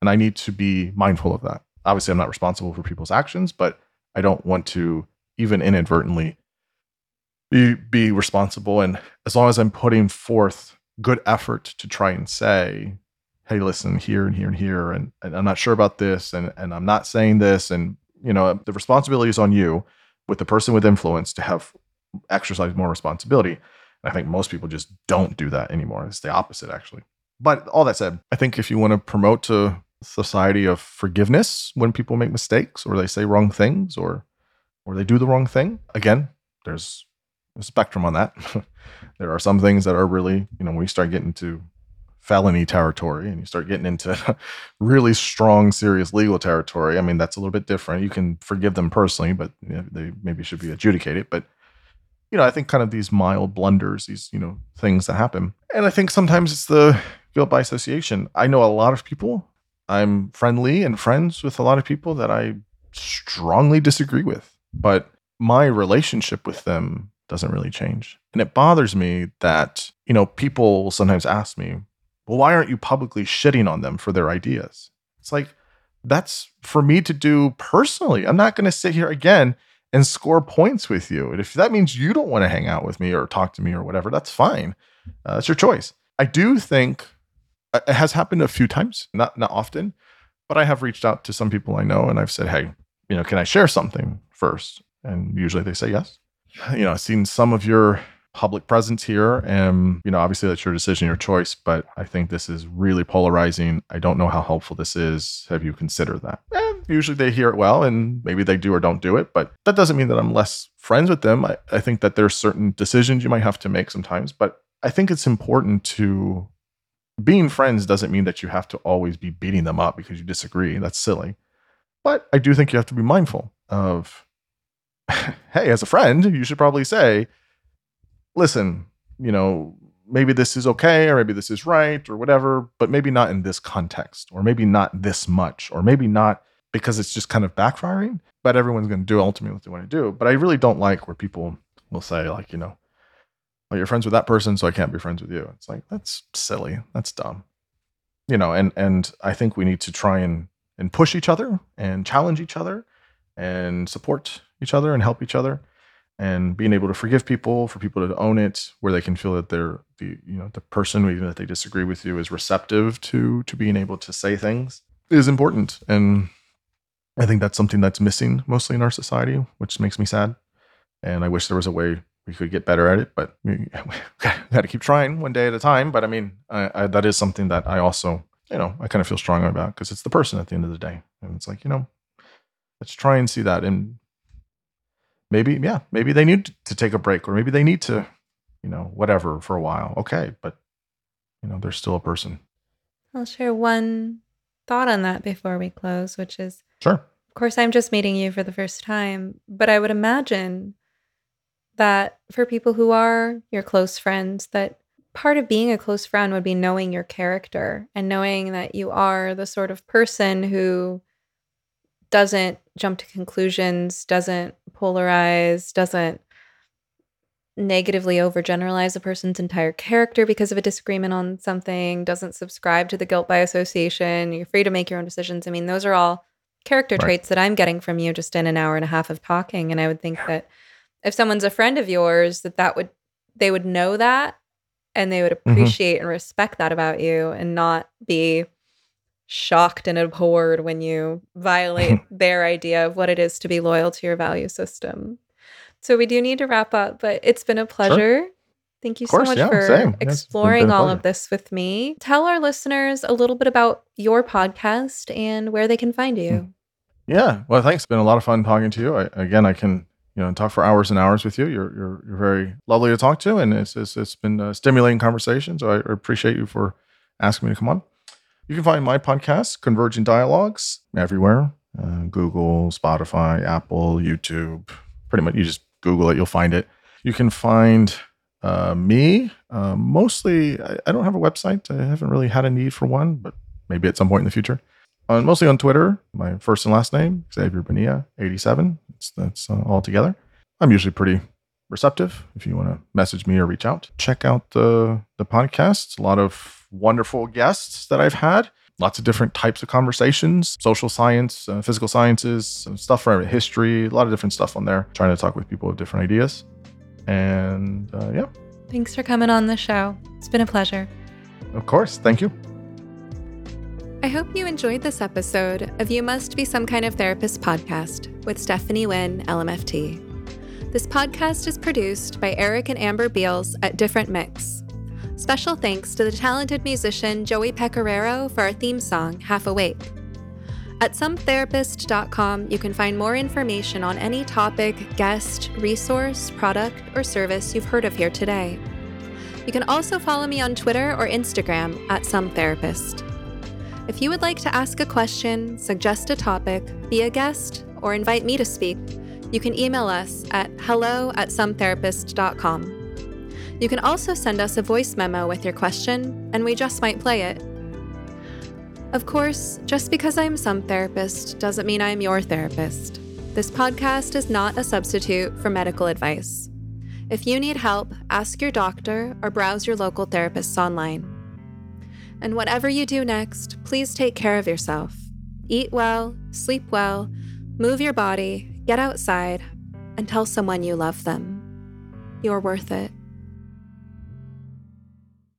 And I need to be mindful of that. Obviously, I'm not responsible for people's actions, but I don't want to even inadvertently be be responsible and as long as I'm putting forth good effort to try and say hey, listen, here and here and here, and, and I'm not sure about this, and, and I'm not saying this. And, you know, the responsibility is on you with the person with influence to have exercise more responsibility. I think most people just don't do that anymore. It's the opposite, actually. But all that said, I think if you want to promote a society of forgiveness when people make mistakes or they say wrong things or or they do the wrong thing, again, there's a spectrum on that. there are some things that are really, you know, when you start getting to felony territory and you start getting into really strong, serious legal territory, I mean, that's a little bit different. You can forgive them personally, but you know, they maybe should be adjudicated. But, you know, I think kind of these mild blunders, these, you know, things that happen. And I think sometimes it's the guilt by association. I know a lot of people. I'm friendly and friends with a lot of people that I strongly disagree with, but my relationship with them doesn't really change. And it bothers me that, you know, people will sometimes ask me, well, why aren't you publicly shitting on them for their ideas? It's like, that's for me to do personally. I'm not going to sit here again and score points with you. And if that means you don't want to hang out with me or talk to me or whatever, that's fine. Uh, that's your choice. I do think uh, it has happened a few times, not not often, but I have reached out to some people I know and I've said, "Hey, you know, can I share something first? And usually they say yes. You know, I've seen some of your public presence here. And, you know, obviously that's your decision, your choice, but I think this is really polarizing. I don't know how helpful this is. Have you considered that? Eh, usually they hear it well and maybe they do or don't do it, but that doesn't mean that I'm less friends with them. I, I think that there's certain decisions you might have to make sometimes, but I think it's important to being friends doesn't mean that you have to always be beating them up because you disagree. That's silly. But I do think you have to be mindful of, hey, as a friend, you should probably say, listen, you know, maybe this is okay or maybe this is right or whatever, but maybe not in this context or maybe not this much or maybe not because it's just kind of backfiring, but everyone's going to do ultimately what they want to do. But I really don't like where people will say like, you know, well, you're friends with that person, so I can't be friends with you. It's like, that's silly. That's dumb. You know, and and I think we need to try and and push each other and challenge each other and support each other and help each other and being able to forgive people for people to own it where they can feel that they're the you know the person even if they disagree with you is receptive to to being able to say things is important. And i think that's something that's missing mostly in our society which makes me sad. And i wish there was a way we could get better at it but we got to keep trying one day at a time. But i mean I, I, that is something that i also you know i kind of feel strongly about because it's the person at the end of the day. And it's like you know let's try and see that. And maybe yeah maybe they need to take a break or maybe they need to you know whatever for a while. Okay but you know they're still a person. I'll share one thought on that before we close which is sure. of course i'm just meeting you for the first time but i would imagine that for people who are your close friends that part of being a close friend would be knowing your character and knowing that you are the sort of person who doesn't jump to conclusions, doesn't polarize, doesn't negatively overgeneralize a person's entire character because of a disagreement on something, doesn't subscribe to the guilt by association, you're free to make your own decisions. I mean, those are all character Right. traits that I'm getting from you just in an hour and a half of talking. And I would think that if someone's a friend of yours, that that would they would know that and they would Mm-hmm. appreciate and respect that about you and not be shocked and abhorred when you violate their idea of what it is to be loyal to your value system. So we do need to wrap up, but it's been a pleasure. Thank you course, so much yeah, for same. Yeah, it's been- exploring all of this with me. Tell our listeners a little bit about your podcast and where they can find you. Hmm. Yeah. Well, thanks. It's been a lot of fun talking to you. I, again, I can you know talk for hours and hours with you. You're you're, you're very lovely to talk to, and it's it's, it's been a stimulating conversation. So I appreciate you for asking me to come on. You can find my podcast, Converging Dialogues, everywhere: uh, Google, Spotify, Apple, YouTube. Pretty much, you just Google it, you'll find it. You can find uh, me uh, mostly. I, I don't have a website. I haven't really had a need for one, but maybe at some point in the future on mostly on Twitter. My first and last name Xavier Bonilla, eighty seven. That's that's uh, all together. I'm usually pretty receptive. If you want to message me or reach out, check out the the podcast. A lot of wonderful guests that I've had. Lots of different types of conversations, social science, uh, physical sciences, some stuff from history, a lot of different stuff on there. Trying to talk with people with different ideas. And uh, yeah, Thanks for coming on the show. It's been a pleasure. of course. Thank you. I hope you enjoyed this episode of You Must Be Some Kind of Therapist podcast with Stephanie Wynn, LMFT. This podcast is produced by Eric and Amber Beals at Different Mix. Special thanks to the talented musician Joey Pecoraro for our theme song, Half Awake. At sometherapist.com, you can find more information on any topic, guest, resource, product, or service you've heard of here today. You can also follow me on Twitter or Instagram at sometherapist. If you would like to ask a question, suggest a topic, be a guest, or invite me to speak, you can email us at hello at sometherapist.com. You can also send us a voice memo with your question, and we just might play it. Of course, just because I'm some therapist doesn't mean I'm your therapist. This podcast is not a substitute for medical advice. If you need help, ask your doctor or browse your local therapists online. And whatever you do next, please take care of yourself. Eat well, sleep well, move your body, get outside, and tell someone you love them. You're worth it.